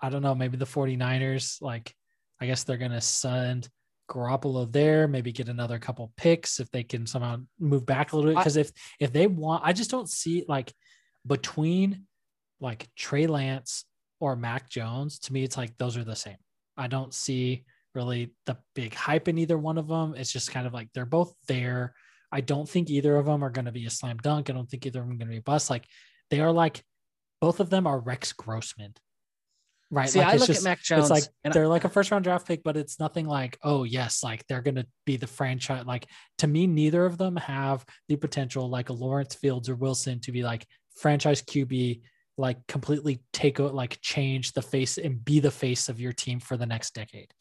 I don't know, maybe the 49ers, like, I guess they're going to send Garoppolo there, maybe get another couple picks if they can somehow move back a little bit. Because if if they want, I just don't see like between like Trey Lance or Mac Jones. To me, it's like those are the same. I don't see really the big hype in either one of them. It's just kind of like they're both there. I don't think either of them are going to be a slam dunk. I don't think either of them are going to be a bust. Like they are like both of them are Rex Grossman Right. See, like I look just, at Mac Jones. It's like they're I, like a first round draft pick, but it's nothing like, oh yes, like they're gonna be the franchise. Like to me, neither of them have the potential, like a Lawrence Fields or Wilson, to be like franchise QB, like completely take out, like change the face and be the face of your team for the next decade.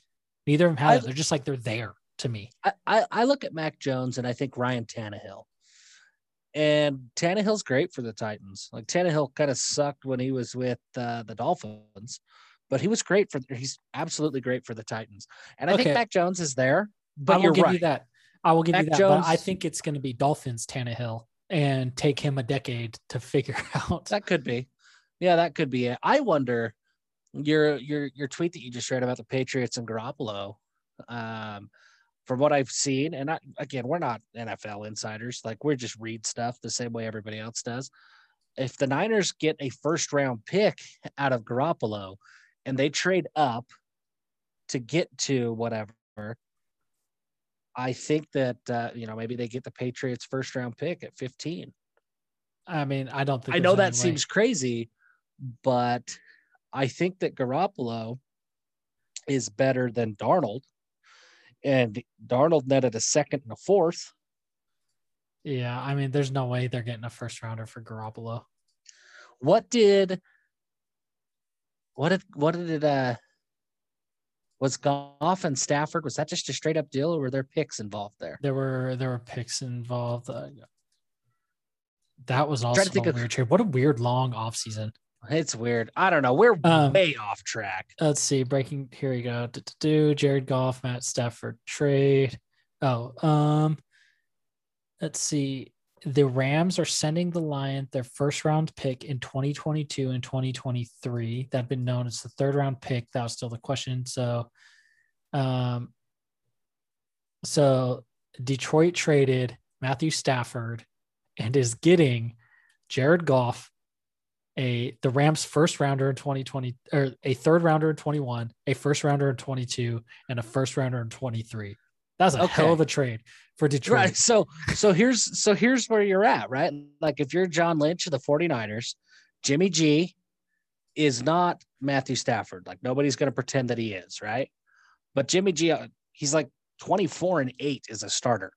Neither of them have I, it. They're just like they're there to me. I, I look at Mac Jones and I think Ryan Tannehill. And Tannehill's great for the Titans. Like Tannehill kind of sucked when he was with uh, the Dolphins, but he was great for. He's absolutely great for the Titans. And I okay. think Mac Jones is there. But I will give right. you that. I will give Mac you that. Jones, but I think it's going to be Dolphins Tannehill and take him a decade to figure *laughs* out. That could be. Yeah, that could be it. I wonder your your your tweet that you just read about the Patriots and Garoppolo. Um, from what I've seen, and I, again, we're not NFL insiders. Like we're just read stuff the same way everybody else does. If the Niners get a first round pick out of Garoppolo and they trade up to get to whatever, I think that uh, you know maybe they get the Patriots first round pick at 15. I mean, I don't think I know that seems crazy, but I think that Garoppolo is better than Darnold and Darnold netted a second and a fourth. Yeah, I mean, there's no way they're getting a first rounder for Garoppolo. What did what did what did it uh was Goff and Stafford? Was that just a straight up deal, or were there picks involved there? There were there were picks involved. Uh, that was also a weird trade. What a weird long offseason. It's weird. I don't know. We're um, way off track. Let's see. Breaking here we go. Do Jared Goff, Matt Stafford trade. Oh, um, let's see. The Rams are sending the Lions their first round pick in 2022 and 2023. That had been known as the third round pick. That was still the question. So, um, so Detroit traded Matthew Stafford and is getting Jared Goff, a the Rams first rounder in 2020 or a third rounder in 21, a first rounder in 22, and a first rounder in 23. That's a okay. hell of a trade for Detroit. Right. So so here's so here's where you're at, right? Like if you're John Lynch of the 49ers, Jimmy G is not Matthew Stafford. Like nobody's going to pretend that he is, right? But Jimmy G uh, he's like 24 and 8 as a starter.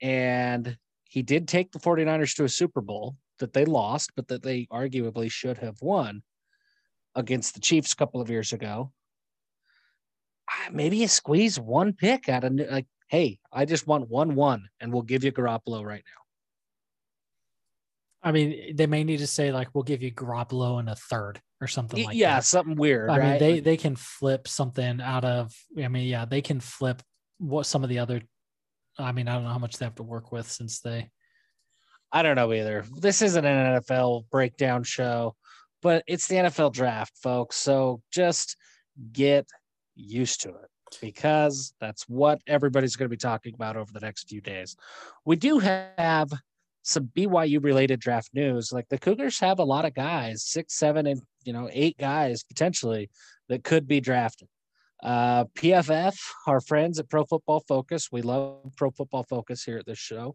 And he did take the 49ers to a Super Bowl that they lost, but that they arguably should have won against the Chiefs a couple of years ago. Maybe you squeeze one pick out of like, hey, I just want one one, and we'll give you Garoppolo right now. I mean, they may need to say like, we'll give you Garoppolo in a third or something like yeah, that. Yeah, something weird. I right? mean, they they can flip something out of. I mean, yeah, they can flip what some of the other. I mean, I don't know how much they have to work with since they. I don't know either. This isn't an NFL breakdown show, but it's the NFL draft, folks. So just get used to it because that's what everybody's going to be talking about over the next few days. We do have some BYU related draft news. Like the Cougars have a lot of guys, six, seven, and you know, eight guys potentially that could be drafted. Uh, PFF, our friends at Pro Football Focus, we love Pro Football Focus here at this show.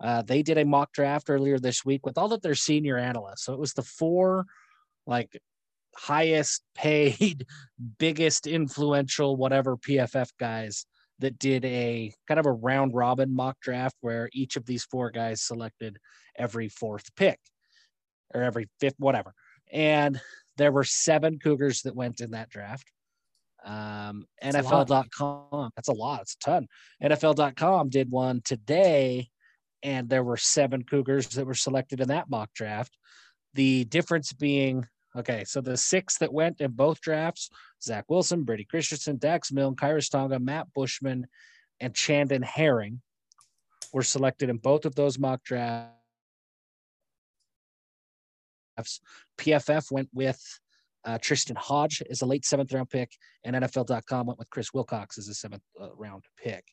Uh, they did a mock draft earlier this week with all of their senior analysts. So it was the four like highest paid, *laughs* biggest influential, whatever PFF guys that did a kind of a round robin mock draft where each of these four guys selected every fourth pick or every fifth, whatever. And there were seven Cougars that went in that draft. Um, NFL.com, that's a lot, it's a ton. NFL.com did one today, and there were seven Cougars that were selected in that mock draft. The difference being Okay, so the six that went in both drafts Zach Wilson, Brady Christensen, Dax Milne, Khyiris Tonga, Matt Bushman, and Chandon Herring were selected in both of those mock drafts. PFF went with uh, Tristen Hoge as a late seventh round pick, and NFL.com went with Chris Wilcox as a seventh uh, round pick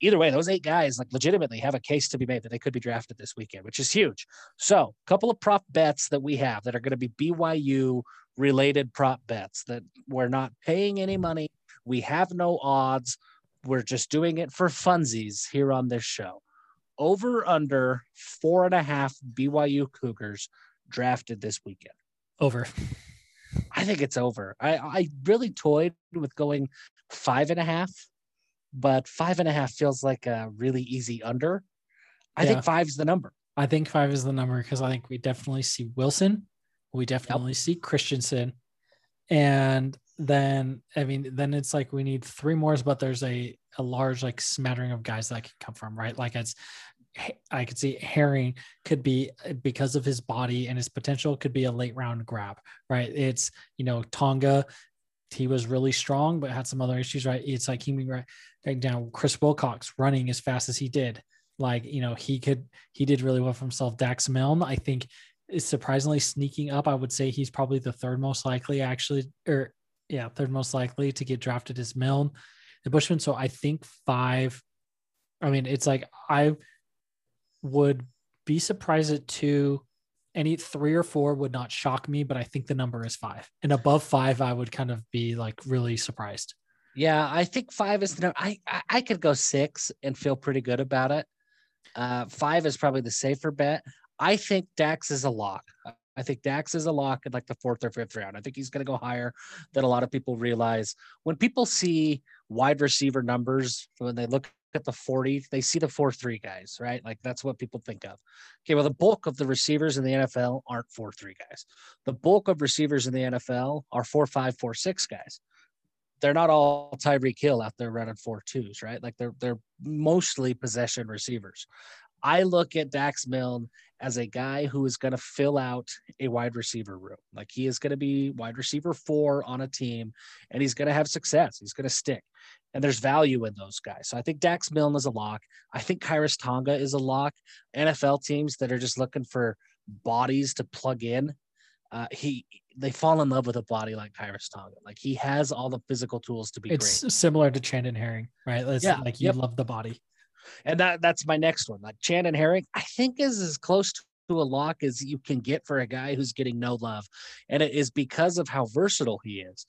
either way, those eight guys like legitimately have a case to be made that they could be drafted this weekend, which is huge. So, a couple of prop bets that we have that are going to be BYU related prop bets that we're not paying any money. We have no odds. We're just doing it for funsies here on this show. Over under four and a half BYU Cougars drafted this weekend. Over. I think it's over. I, I really toyed with going five and a half but five and a half feels like a really easy under. I yeah. think five is the number. I think five is the number because I think we definitely see Wilson, we definitely yep. see Christensen, and then I mean, then it's like we need three more, but there's a a large like smattering of guys that could come from right. Like it's, I could see Herring could be because of his body and his potential could be a late round grab, right? It's you know Tonga he was really strong, but had some other issues, right? It's like he right, right down Chris Wilcox running as fast as he did. Like, you know, he could, he did really well for himself. Dax Milne, I think, is surprisingly sneaking up. I would say he's probably the third most likely, actually, or yeah, third most likely to get drafted as Milne, the Bushman. So I think five. I mean, it's like I would be surprised at two any three or four would not shock me, but I think the number is five. And above five, I would kind of be like really surprised. Yeah, I think five is the number. I, I, I could go six and feel pretty good about it. Uh, five is probably the safer bet. I think Dax is a lock. I think Dax is a lock in like the fourth or fifth round. I think he's going to go higher than a lot of people realize. When people see wide receiver numbers when they look at the 40, they see the 4 3 guys, right? Like that's what people think of. Okay, well, the bulk of the receivers in the NFL aren't 4 3 guys. The bulk of receivers in the NFL are 4 5, 4 6 guys. They're not all Tyreek Hill out there running four twos, right? Like they're they're mostly possession receivers. I look at Dax Milne as a guy who is going to fill out a wide receiver room. Like he is going to be wide receiver four on a team and he's going to have success. He's going to stick. And there's value in those guys. So I think Dax Milne is a lock. I think Khyiris Tonga is a lock. NFL teams that are just looking for bodies to plug in. Uh, he they fall in love with a body like Khyiris Tonga. Like he has all the physical tools to be it's great. similar to Chandon Herring, right? It's Yeah, like you yep. love the body. And that that's my next one. Like Chandon Herring, I think is as close to a lock as you can get for a guy who's getting no love. And it is because of how versatile he is.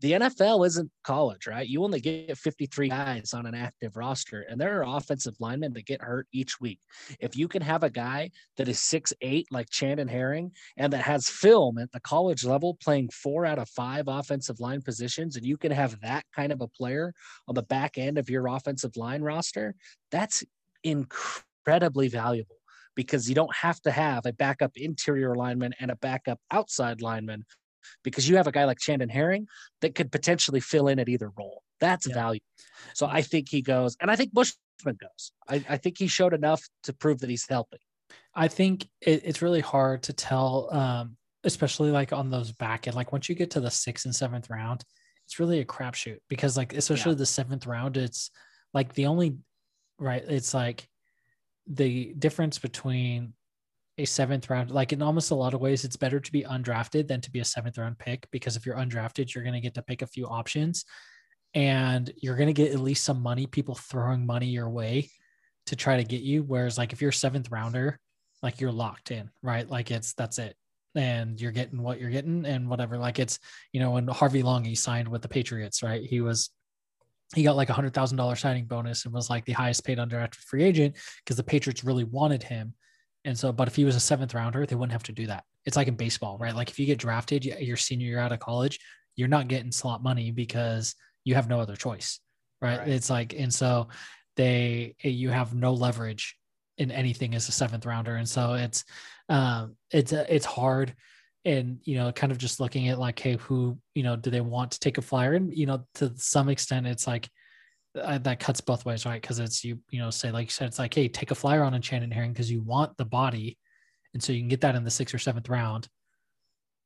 The NFL isn't college, right? You only get 53 guys on an active roster, and there are offensive linemen that get hurt each week. If you can have a guy that is six eight like Chandon Herring and that has film at the college level playing four out of five offensive line positions, and you can have that kind of a player on the back end of your offensive line roster, that's incredibly valuable because you don't have to have a backup interior lineman and a backup outside lineman because you have a guy like Chandon Herring that could potentially fill in at either role. That's Yeah. value. So I think he goes, and I think Bushman goes. I, I think he showed enough to prove that he's healthy. I think it, it's really hard to tell, um, especially like on those back end. Like once you get to the sixth and seventh round, it's really a crapshoot because like especially the seventh round, it's like the only right. It's like the difference between a seventh round, like in almost a lot of ways, it's better to be undrafted than to be a seventh round pick because if you're undrafted, you're going to get to pick a few options and you're going to get at least some money, people throwing money your way to try to get you. Whereas, like, if you're a seventh rounder, like you're locked in, right? Like it's that's it. And you're getting what you're getting and whatever. Like it's, you know, when Harvey Langi he signed with the Patriots, right? He was he got like a hundred thousand dollar signing bonus and was like the highest paid undrafted free agent because the Patriots really wanted him. And so, but if he was a seventh rounder, they wouldn't have to do that. It's like in baseball, right? Like if you get drafted, your senior year out of college, you're not getting slot money because you have no other choice, right? Right. It's like, and so they, you have no leverage in anything as a seventh rounder. And so it's, um, it's, uh, it's hard. And, you know, kind of just looking at like, hey, who, you know, do they want to take a flyer? And, you know, to some extent, it's like, uh, that cuts both ways, right? Because it's you, you know, say like you said, it's like, hey, take a flyer on a Chandon Herring because you want the body, and so you can get that in the sixth or seventh round.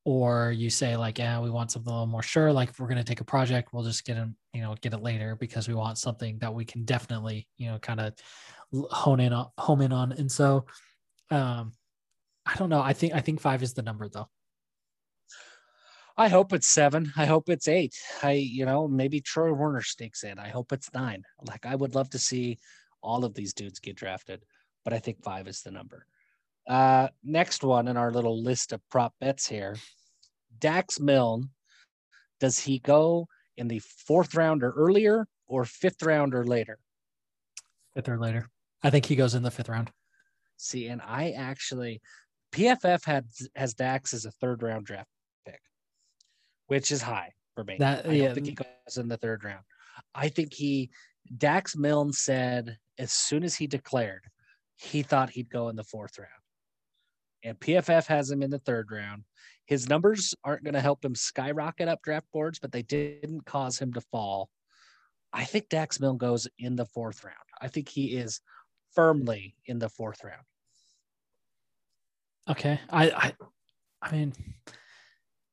Or you say like, yeah, we want something a little more sure. Like if we're gonna take a project, we'll just get him, you know, get it later because we want something that we can definitely, you know, kind of hone in on, home in on. And so, um, I don't know. I think I think five is the number though. I hope it's seven. I hope it's eight. I, you know, maybe Troy Warner sneaks in. I hope it's nine. Like I would love to see all of these dudes get drafted, but I think five is the number. Uh, next one in our little list of prop bets here, Dax Milne. Does he go in the fourth round or earlier, or fifth round or later? Fifth or later. I think he goes in the fifth round. See, and I actually PFF had has Dax as a third round draft which is high for me. That- I yeah. don't think he goes in the third round. I think he Dax Milne said as soon as he declared, he thought he'd go in the fourth round. And PFF has him in the third round. His numbers aren't going to help him skyrocket up draft boards, but they didn't cause him to fall. I think Dax Milne goes in the fourth round. I think he is firmly in the fourth round. Okay. I I I mean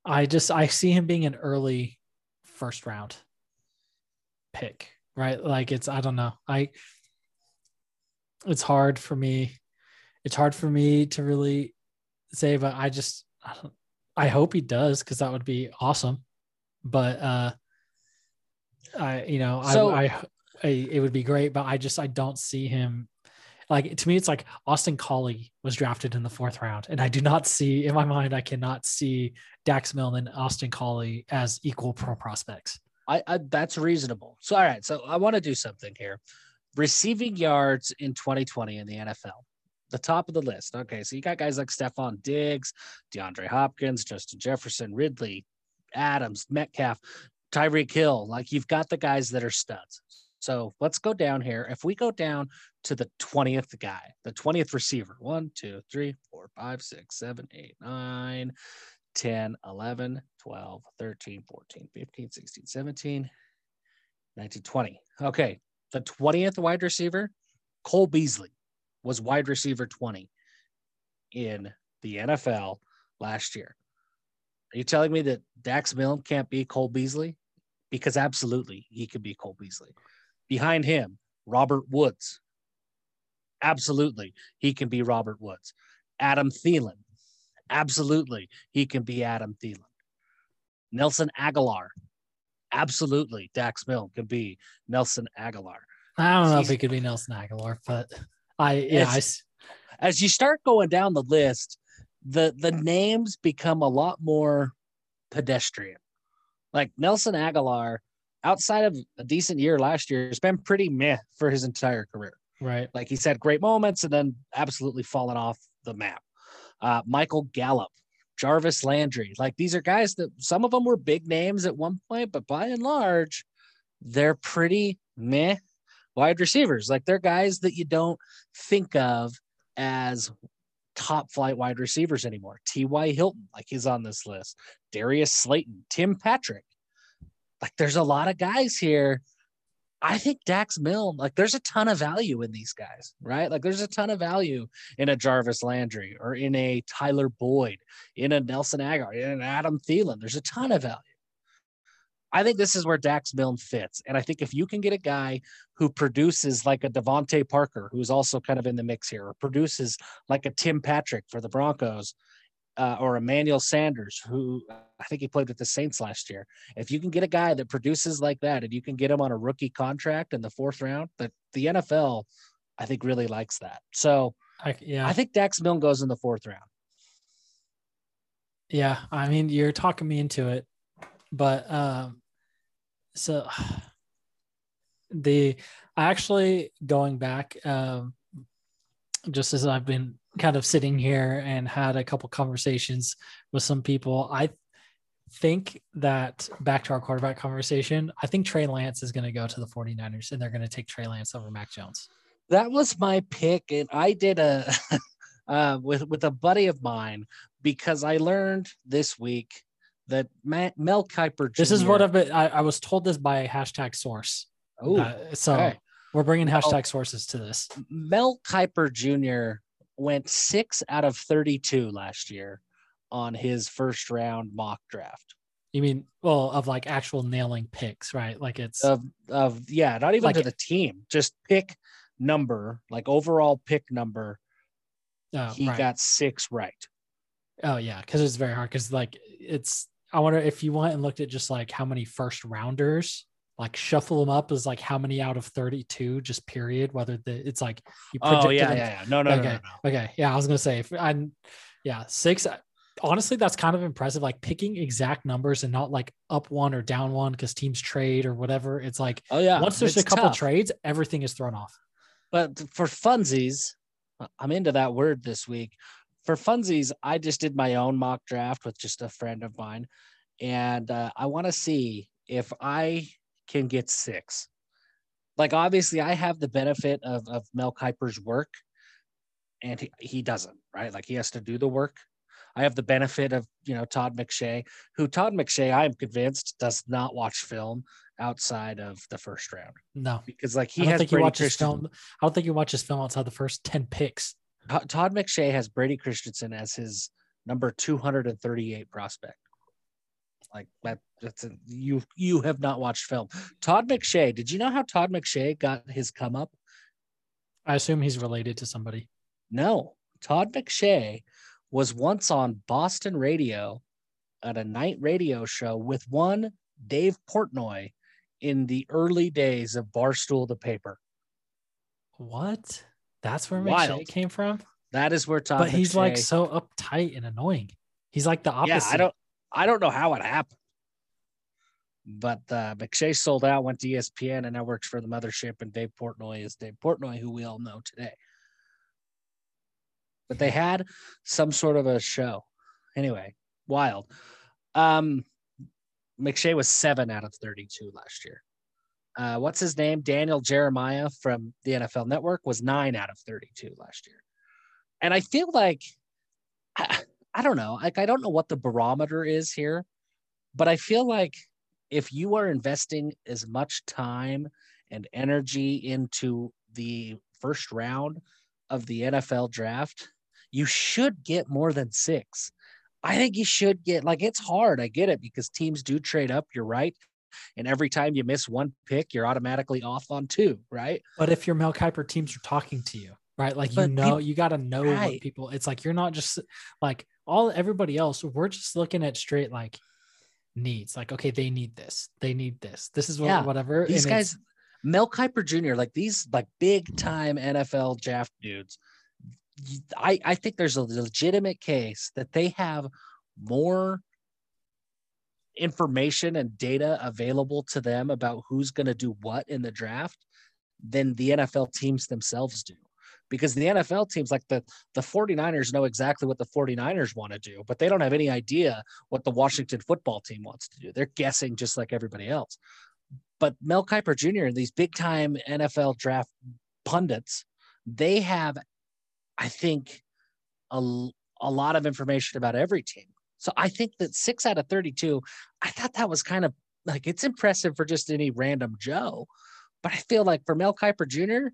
I just I see him being an early first round pick, right? Like it's I don't know. I it's hard for me. It's hard for me to really say, but I just I, I hope he does because that would be awesome. But uh I you know So- I, I I it would be great, but I just I don't see him like to me it's like Austin Collie was drafted in the fourth round, and I do not see in my mind I cannot see Dax Milne and Austin Collie as equal pro prospects. I, I that's reasonable. So all right, so I want to do something here. Receiving yards in 2020 in the NFL, the top of the list. Okay, so you got guys like Stefon Diggs, DeAndre Hopkins, Justin Jefferson, Ridley, Adams, Metcalf. Tyreek Hill. Like you've got the guys that are studs. So let's go down here. If we go down to the 20th guy, the 20th receiver, one, two, three, four, five, six, seven, eight, nine, 10, 11, 12, 13, 14, 15, 16, 17, 19, 20. Okay. The 20th wide receiver, Cole Beasley, was wide receiver 20 in the NFL last year. Are you telling me that Dax Milne can't be Cole Beasley? Because absolutely, he could be Cole Beasley. Behind him, Robert Woods. Absolutely, he can be Robert Woods. Adam Thielen. Absolutely, he can be Adam Thielen. Nelson Agholor. Absolutely, Dax Milne could be Nelson Agholor. I don't know He's, if he could be Nelson Agholor, but I yeah. As, I, as you start going down the list, the the names become a lot more pedestrian. Like Nelson Agholor, outside of a decent year last year, has been pretty meh for his entire career. Right. Like he's had great moments and then absolutely fallen off the map. Uh, Michael Gallup, Jarvis Landry, like these are guys that some of them were big names at one point, but by and large, they're pretty meh wide receivers. Like they're guys that you don't think of as top flight wide receivers anymore. T.Y. Hilton, like he's on this list. Darius Slayton, Tim Patrick. Like there's a lot of guys here. I think Dax Milne, like there's a ton of value in these guys, right? Like there's a ton of value in a Jarvis Landry or in a Tyler Boyd, in a Nelson Agholor, in an Adam Thielen. There's a ton of value. I think this is where Dax Milne fits. And I think if you can get a guy who produces like a DeVante Parker, who's also kind of in the mix here, or produces like a Tim Patrick for the Broncos, uh, or Emmanuel Sanders, who I think he played with the Saints last year. If you can get a guy that produces like that and you can get him on a rookie contract in the fourth round, that the NFL, I think, really likes that. So, I, yeah, I think Dax Milne goes in the fourth round. Yeah, I mean, you're talking me into it, but um, so *sighs* the actually going back um, just as i've been kind of sitting here and had a couple conversations with some people i think that back to our quarterback conversation i think trey lance is going to go to the 49ers and they're going to take trey lance over mac jones that was my pick and i did a *laughs* uh, with with a buddy of mine because i learned this week that Mel Kiper. Jr. This is what I've been. I, I, was told this by a hashtag source. Oh, uh, so okay. We're bringing hashtag Mel, sources to this. Mel Kiper Jr. went six out of thirty-two last year on his first round mock draft. You mean well of like actual nailing picks, right? Like it's of of yeah, not even like, to the team, just pick number, like overall pick number. Oh, he right. got six right. Oh yeah, because it's very hard. Because like it's I wonder if you went and looked at just like how many first rounders, like shuffle them up as like how many out of 32, just period, whether the it's like you Oh yeah, yeah, yeah. No, no, okay. no, no, no. Okay. Yeah, I was gonna say if I'm yeah, six honestly that's kind of impressive like picking exact numbers and not like up one or down one because teams trade or whatever it's like oh yeah once there's a couple tough. trades everything is thrown off but for funsies i'm into that word this week for funsies, I just did my own mock draft with just a friend of mine, and uh, I want to see if I can get six. Like obviously, I have the benefit of of Mel Kiper's work, and he, he doesn't. Right, like he has to do the work. I have the benefit of you know Todd McShay, who Todd McShay, I am convinced, does not watch film outside of the first round. No, because like he I don't has think he watches film. I don't think he watches film outside the first ten picks. Todd McShay has Brady Christensen as his number 238 prospect. Like that, that's a, you. You have not watched film. Todd McShay. Did you know how Todd McShay got his come up? I assume he's related to somebody. No, Todd McShay was once on Boston radio at a night radio show with one Dave Portnoy in the early days of Barstool the paper. What? That's where Wild. McShay came from. That is where Todd. But he's like so uptight and annoying. He's like the opposite. Yeah, I don't. I don't know how it happened. But uh, McShay sold out, went to ESPN, and now works for the mothership. And Dave Portnoy is Dave Portnoy, who we all know today. But they had some sort of a show. Anyway, wild. Um, McShay was seven out of 32 last year. Uh, what's his name? Daniel Jeremiah from the NFL Network was nine out of 32 last year. And I feel like, I, don't know, like, I don't know what the barometer is here, but I feel like if you are investing as much time and energy into the first round of the NFL draft, you should get more than six. I think you should get like it's hard. I get it because teams do trade up. You're right. And every time you miss one pick, you're automatically off on two, right? But if your Mel Kiper teams are talking to you, right? Like but you know, people, you got to know right. what people. It's like you're not just like all everybody else. We're just looking at straight like needs. Like okay, they need this. They need this. This is what yeah. whatever. These and guys, Mel Kiper Jr., like these like big time NFL draft dudes. I, I think there's a legitimate case that they have more information and data available to them about who's going to do what in the draft than the NFL teams themselves do. Because the NFL teams, like the, the 49ers, know exactly what the 49ers want to do, but they don't have any idea what the Washington football team wants to do. They're guessing just like everybody else. But Mel Kiper Jr. and these big time NFL draft pundits, they have, I think, a, a lot of information about every team. So I think that six out of 32, I thought that was kind of like it's impressive for just any random Joe. But I feel like for Mel Kiper Jr.,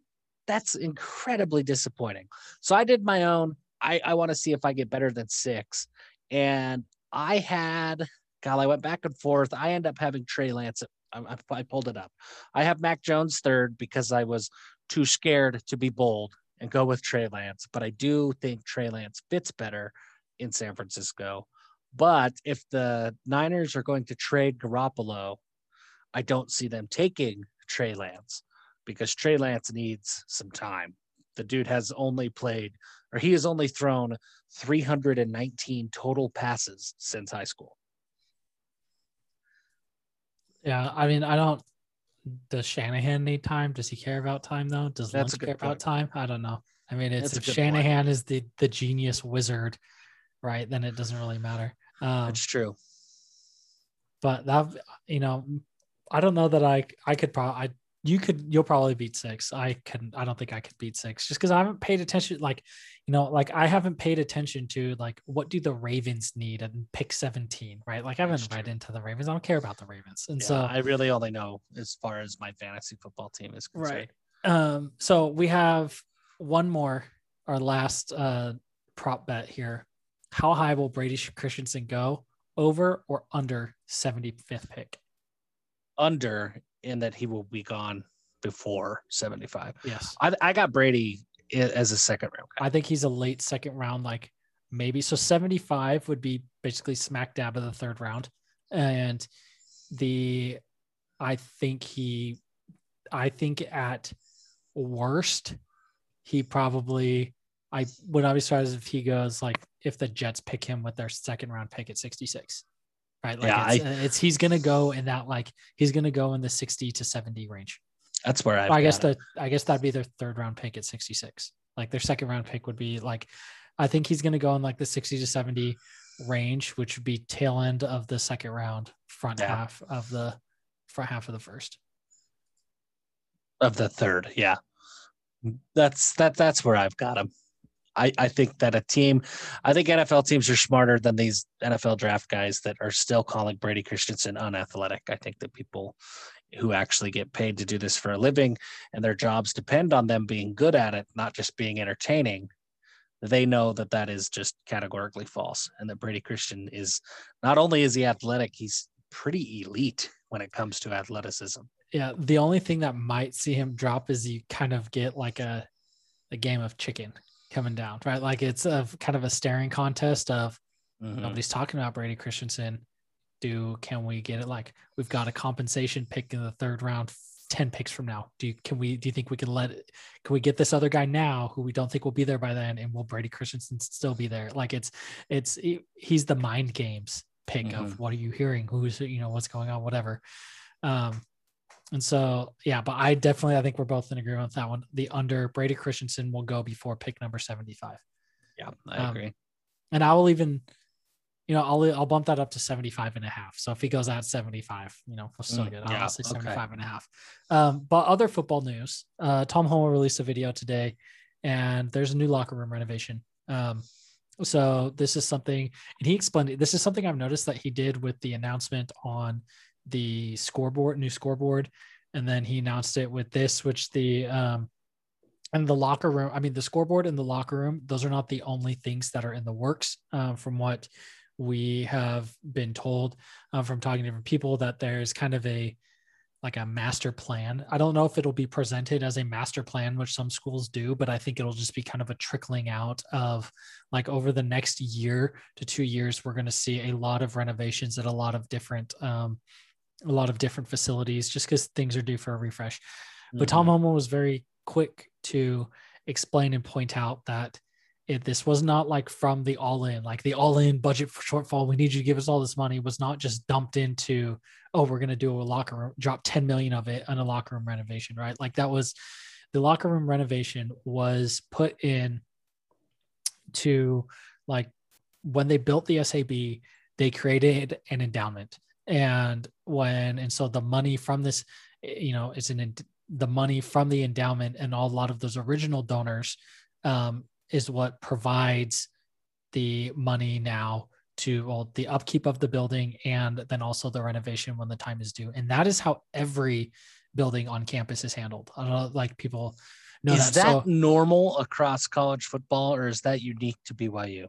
that's incredibly disappointing. So I did my own. I, I want to see if I get better than six. And I had, God, I went back and forth. I end up having Trey Lance. I, I pulled it up. I have Mac Jones third because I was too scared to be bold and go with Trey Lance. But I do think Trey Lance fits better in San Francisco. But if the Niners are going to trade Garoppolo, I don't see them taking Trey Lance because Trey Lance needs some time. The dude has only played, or he has only thrown 319 total passes since high school. Yeah, I mean, I don't. Does Shanahan need time? Does he care about time though? Does That's Lynch care point. about time? I don't know. I mean, it's That's if Shanahan point. is the the genius wizard, right? Then it doesn't really matter. Um, That's true. But that you know, I don't know that I I could probably you could you'll probably beat six. I can I don't think I could beat six just because I haven't paid attention. Like you know, like I haven't paid attention to like what do the Ravens need and pick seventeen, right? Like I haven't read into the Ravens. I don't care about the Ravens, and yeah, so I really only know as far as my fantasy football team is concerned. Right. Um. So we have one more, our last uh prop bet here. How high will Brady Christensen go? Over or under 75th pick? Under, in that he will be gone before 75. Yes. I, I got Brady as a second round. Guy. I think he's a late second round, like maybe. So 75 would be basically smack dab of the third round. And the, I think he, I think at worst, he probably I would not be surprised if he goes like if the Jets pick him with their second round pick at 66. Right. Like yeah, it's, I, it's he's gonna go in that like he's gonna go in the 60 to 70 range. That's where I I guess the I guess that'd be their third round pick at 66. Like their second round pick would be like I think he's gonna go in like the 60 to 70 range, which would be tail end of the second round, front yeah. half of the front half of the first. Of the third, yeah. That's that that's where I've got him. I, I think that a team, I think NFL teams are smarter than these NFL draft guys that are still calling Brady Christensen unathletic. I think that people who actually get paid to do this for a living and their jobs depend on them being good at it, not just being entertaining, they know that that is just categorically false. And that Brady Christensen is not only is he athletic, he's pretty elite when it comes to athleticism. Yeah. The only thing that might see him drop is you kind of get like a, a game of chicken coming down, right? Like it's a kind of a staring contest of mm-hmm. nobody's talking about Brady Christensen. Do can we get it? Like we've got a compensation pick in the third round, ten picks from now. Do you, can we? Do you think we can let? Can we get this other guy now who we don't think will be there by then, and will Brady Christensen still be there? Like it's it's he's the mind games pick mm-hmm. of what are you hearing? Who's you know what's going on? Whatever. Um, and so, yeah, but I definitely, I think we're both in agreement with that one. The under Brady Christensen will go before pick number 75. Yeah, I um, agree. And I will even, you know, I'll I'll bump that up to 75 and a half. So if he goes at 75, you know, we'll still Mm, get yeah, honestly okay. 75 and a half. Um, but other football news, uh, Tom Holmoe released a video today and there's a new locker room renovation. Um, so this is something, and he explained it. This is something I've noticed that he did with the announcement on the scoreboard, new scoreboard, and then he announced it with this, which the um, and the locker room. I mean, the scoreboard and the locker room; those are not the only things that are in the works. Um, from what we have been told uh, from talking to different people, that there's kind of a like a master plan. I don't know if it'll be presented as a master plan, which some schools do, but I think it'll just be kind of a trickling out of like over the next year to two years, we're going to see a lot of renovations at a lot of different, um, a lot of different facilities just because things are due for a refresh. But Tom. Mm-hmm. Holmoe was very quick to explain and point out that it, this was not like from the all in, like the all in budget for shortfall. We need you to give us all this money was not just dumped into, oh, we're going to do a locker room, drop 10 million of it on a locker room renovation, right? Like that was the locker room renovation was put in to like when they built the SAB, they created an endowment. And when, and so the money from this, you know, is an, the money from the endowment and all, a lot of those original donors um, is what provides the money now to well, the upkeep of the building and then also the renovation when the time is due. And that is how every building on campus is handled. I don't know, like people know is that. that So normal across college football or is that unique to BYU?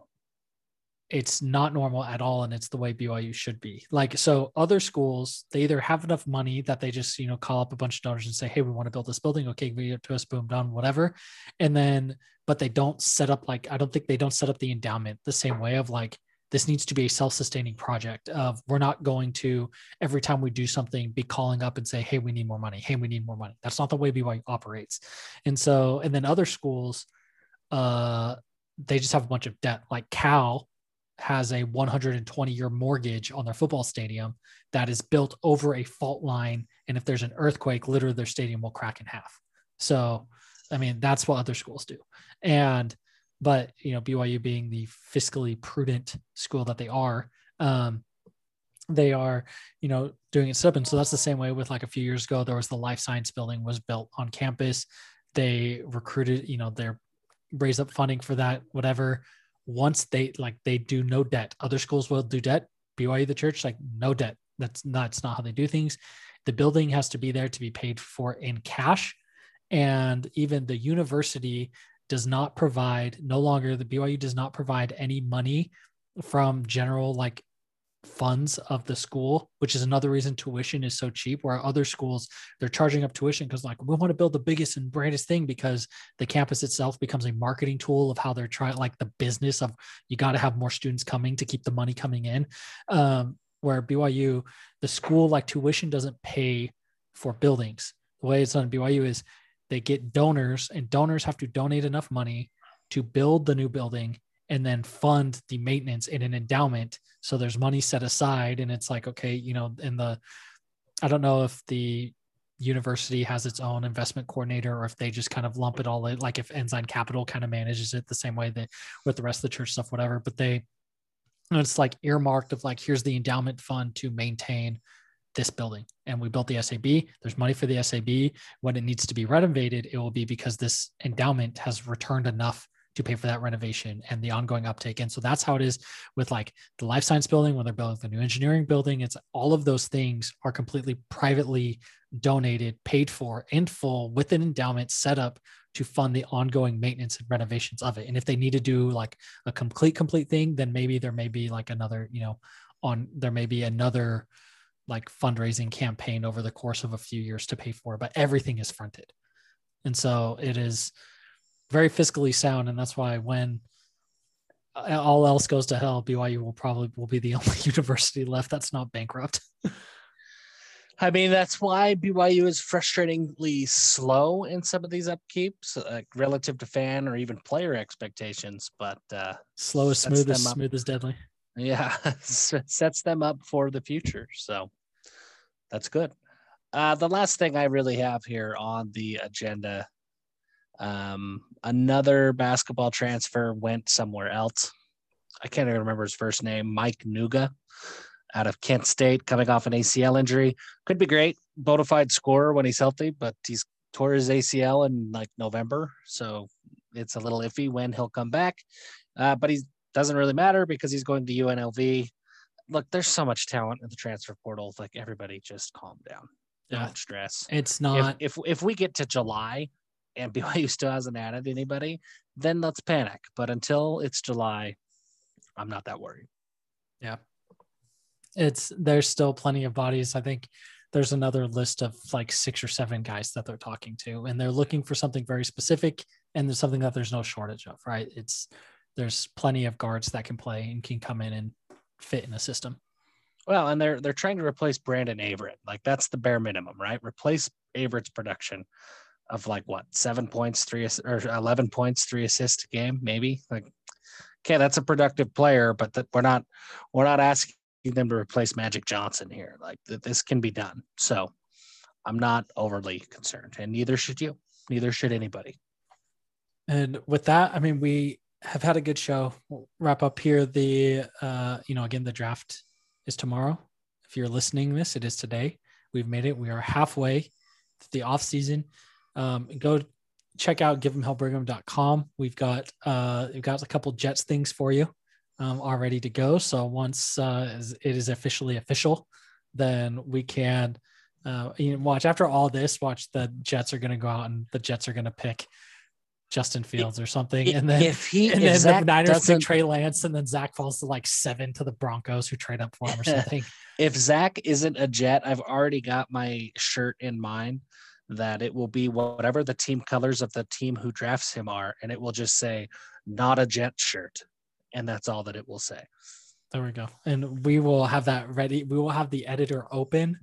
It's not normal at all and it's the way BYU should be. Like so other schools they either have enough money that they just, you know, call up a bunch of donors and say, "Hey, we want to build this building. Okay, give it to us, boom, done, whatever." And then but they don't set up like I don't think they don't set up the endowment the same way of like this needs to be a self-sustaining project of we're not going to every time we do something be calling up and say hey we need more money hey we need more money that's not the way BYU operates and so and then other schools uh they just have a bunch of debt like Cal has a 120 year mortgage on their football stadium that is built over a fault line. And if there's an earthquake, literally their stadium will crack in half. So, I mean, that's what other schools do. And, but, you know, BYU being the fiscally prudent school that they are, um, they are, you know, doing it. And so that's the same way with like a few years ago, there was the life science building was built on campus. They recruited, you know, they're raised up funding for that, whatever once they like they do no debt other schools will do debt byu the church like no debt. That's not, that's not how they do things. The building has to be there to be paid for in cash. And even the university does not provide no longer the byu does not provide any money from general like funds of the school which is another reason tuition is so cheap where other schools they're charging up tuition because like we want to build the biggest and brightest thing because the campus itself becomes a marketing tool of how they're trying like the business of you got to have more students coming to keep the money coming in. Um, where byu the school like tuition doesn't pay for buildings. The way it's done at byu is they get donors and donors have to donate enough money to build the new building and then fund the maintenance in an endowment. So there's money set aside and it's like okay you know in the i don't know if the university has its own investment coordinator or if they just kind of lump it all in like if ensign capital kind of manages it the same way that with the rest of the church stuff whatever but they it's like earmarked of like here's the endowment fund to maintain this building. And we built the sab there's money for the sab when it needs to be renovated it will be because this endowment has returned enough to pay for that renovation and the ongoing uptake. And so that's how it is with like the life science building, when they're building the new engineering building. It's all of those things are completely privately donated, paid for in full with an endowment set up to fund the ongoing maintenance and renovations of it. And if they need to do like a complete, complete thing, then maybe there may be like another, you know, on there may be another like fundraising campaign over the course of a few years to pay for but everything is fronted. And so it is very fiscally sound, and that's why when all else goes to hell, BYU will probably will be the *laughs* only university left that's not bankrupt. *laughs* I mean, that's why BYU is frustratingly slow in some of these upkeeps, uh, relative to fan or even player expectations. But uh, Slow is smooth as up. smooth is deadly. yeah, *laughs* sets them up for the future. So that's good. Uh, the last thing I really have here on the agenda, um, another basketball transfer went somewhere else. I can't even remember his first name, Mike Nuga out of Kent State, coming off an ACL injury. Could be great, bona fide scorer when he's healthy, but he's tore his ACL in like November. So it's a little iffy when he'll come back. Uh, but he doesn't really matter because he's going to UNLV. Look, there's so much talent in the transfer portal. Like everybody just calm down. Yeah. Don't stress. It's not. If, if if we get to July and BYU still hasn't added anybody, then let's panic. But until it's July, I'm not that worried. Yeah. It's there's still plenty of bodies. I think there's another list of like six or seven guys that they're talking to, and they're looking for something very specific, and there's something that there's no shortage of, right? It's there's plenty of guards that can play and can come in and fit in a system. Well, and they're they're trying to replace Brandon Averette. Like that's the bare minimum, right? Replace Averette's production of like what seven points, three or eleven points, three assists a game, maybe. Like, okay, that's a productive player, but that we're not we're not asking them to replace Magic Johnson here. Like that this can be done. So I'm not overly concerned, and neither should you. Neither should anybody. And with that, I mean, we have had a good show. We'll wrap up here. The uh, you know, again, the draft is tomorrow. If you're listening this, it is today. We've made it. We are halfway to the off season. Um, go check out giveemhellbrigham.com. We've got uh, we've got a couple Jets things for you um, all ready to go. So once uh, it is officially official, then we can uh, you know, watch after all this. Watch the Jets are going to go out and the Jets are going to pick Justin Fields or something, and then if he and if then Zach the Niners pick Trey Lance, and then Zach falls to like seven to the Broncos who trade up for him or *laughs* something. if Zach isn't a Jet, I've already got my shirt in mind that it will be whatever the team colors of the team who drafts him are, and it will just say "not a Jet shirt," and that's all that it will say. There we go. And we will have that ready. We will have the editor open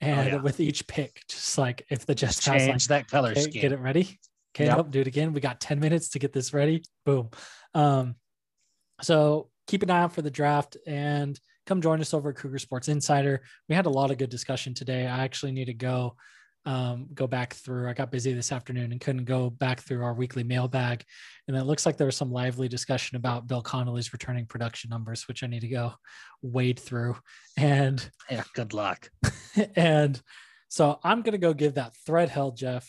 and yeah. with each pick, just like if the Jets has like, Change that color okay, scheme. get it ready. Okay, Yep. nope, do it again. We got 10 minutes to get this ready. Boom. Um, so keep an eye out for the draft and come join us over at Cougar Sports Insider. We had a lot of good discussion today. I actually need to go um, go back through. I got busy this afternoon and couldn't go back through our weekly mailbag. And it looks like there was some lively discussion about Bill Connolly's returning production numbers, which I need to go wade through. And Yeah, good luck. *laughs* and so I'm gonna go give that thread hell, Jeff.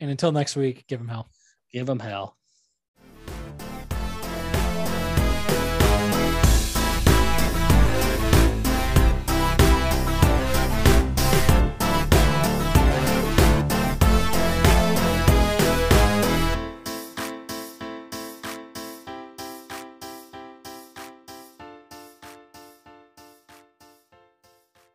And until next week, give him hell. Give him hell.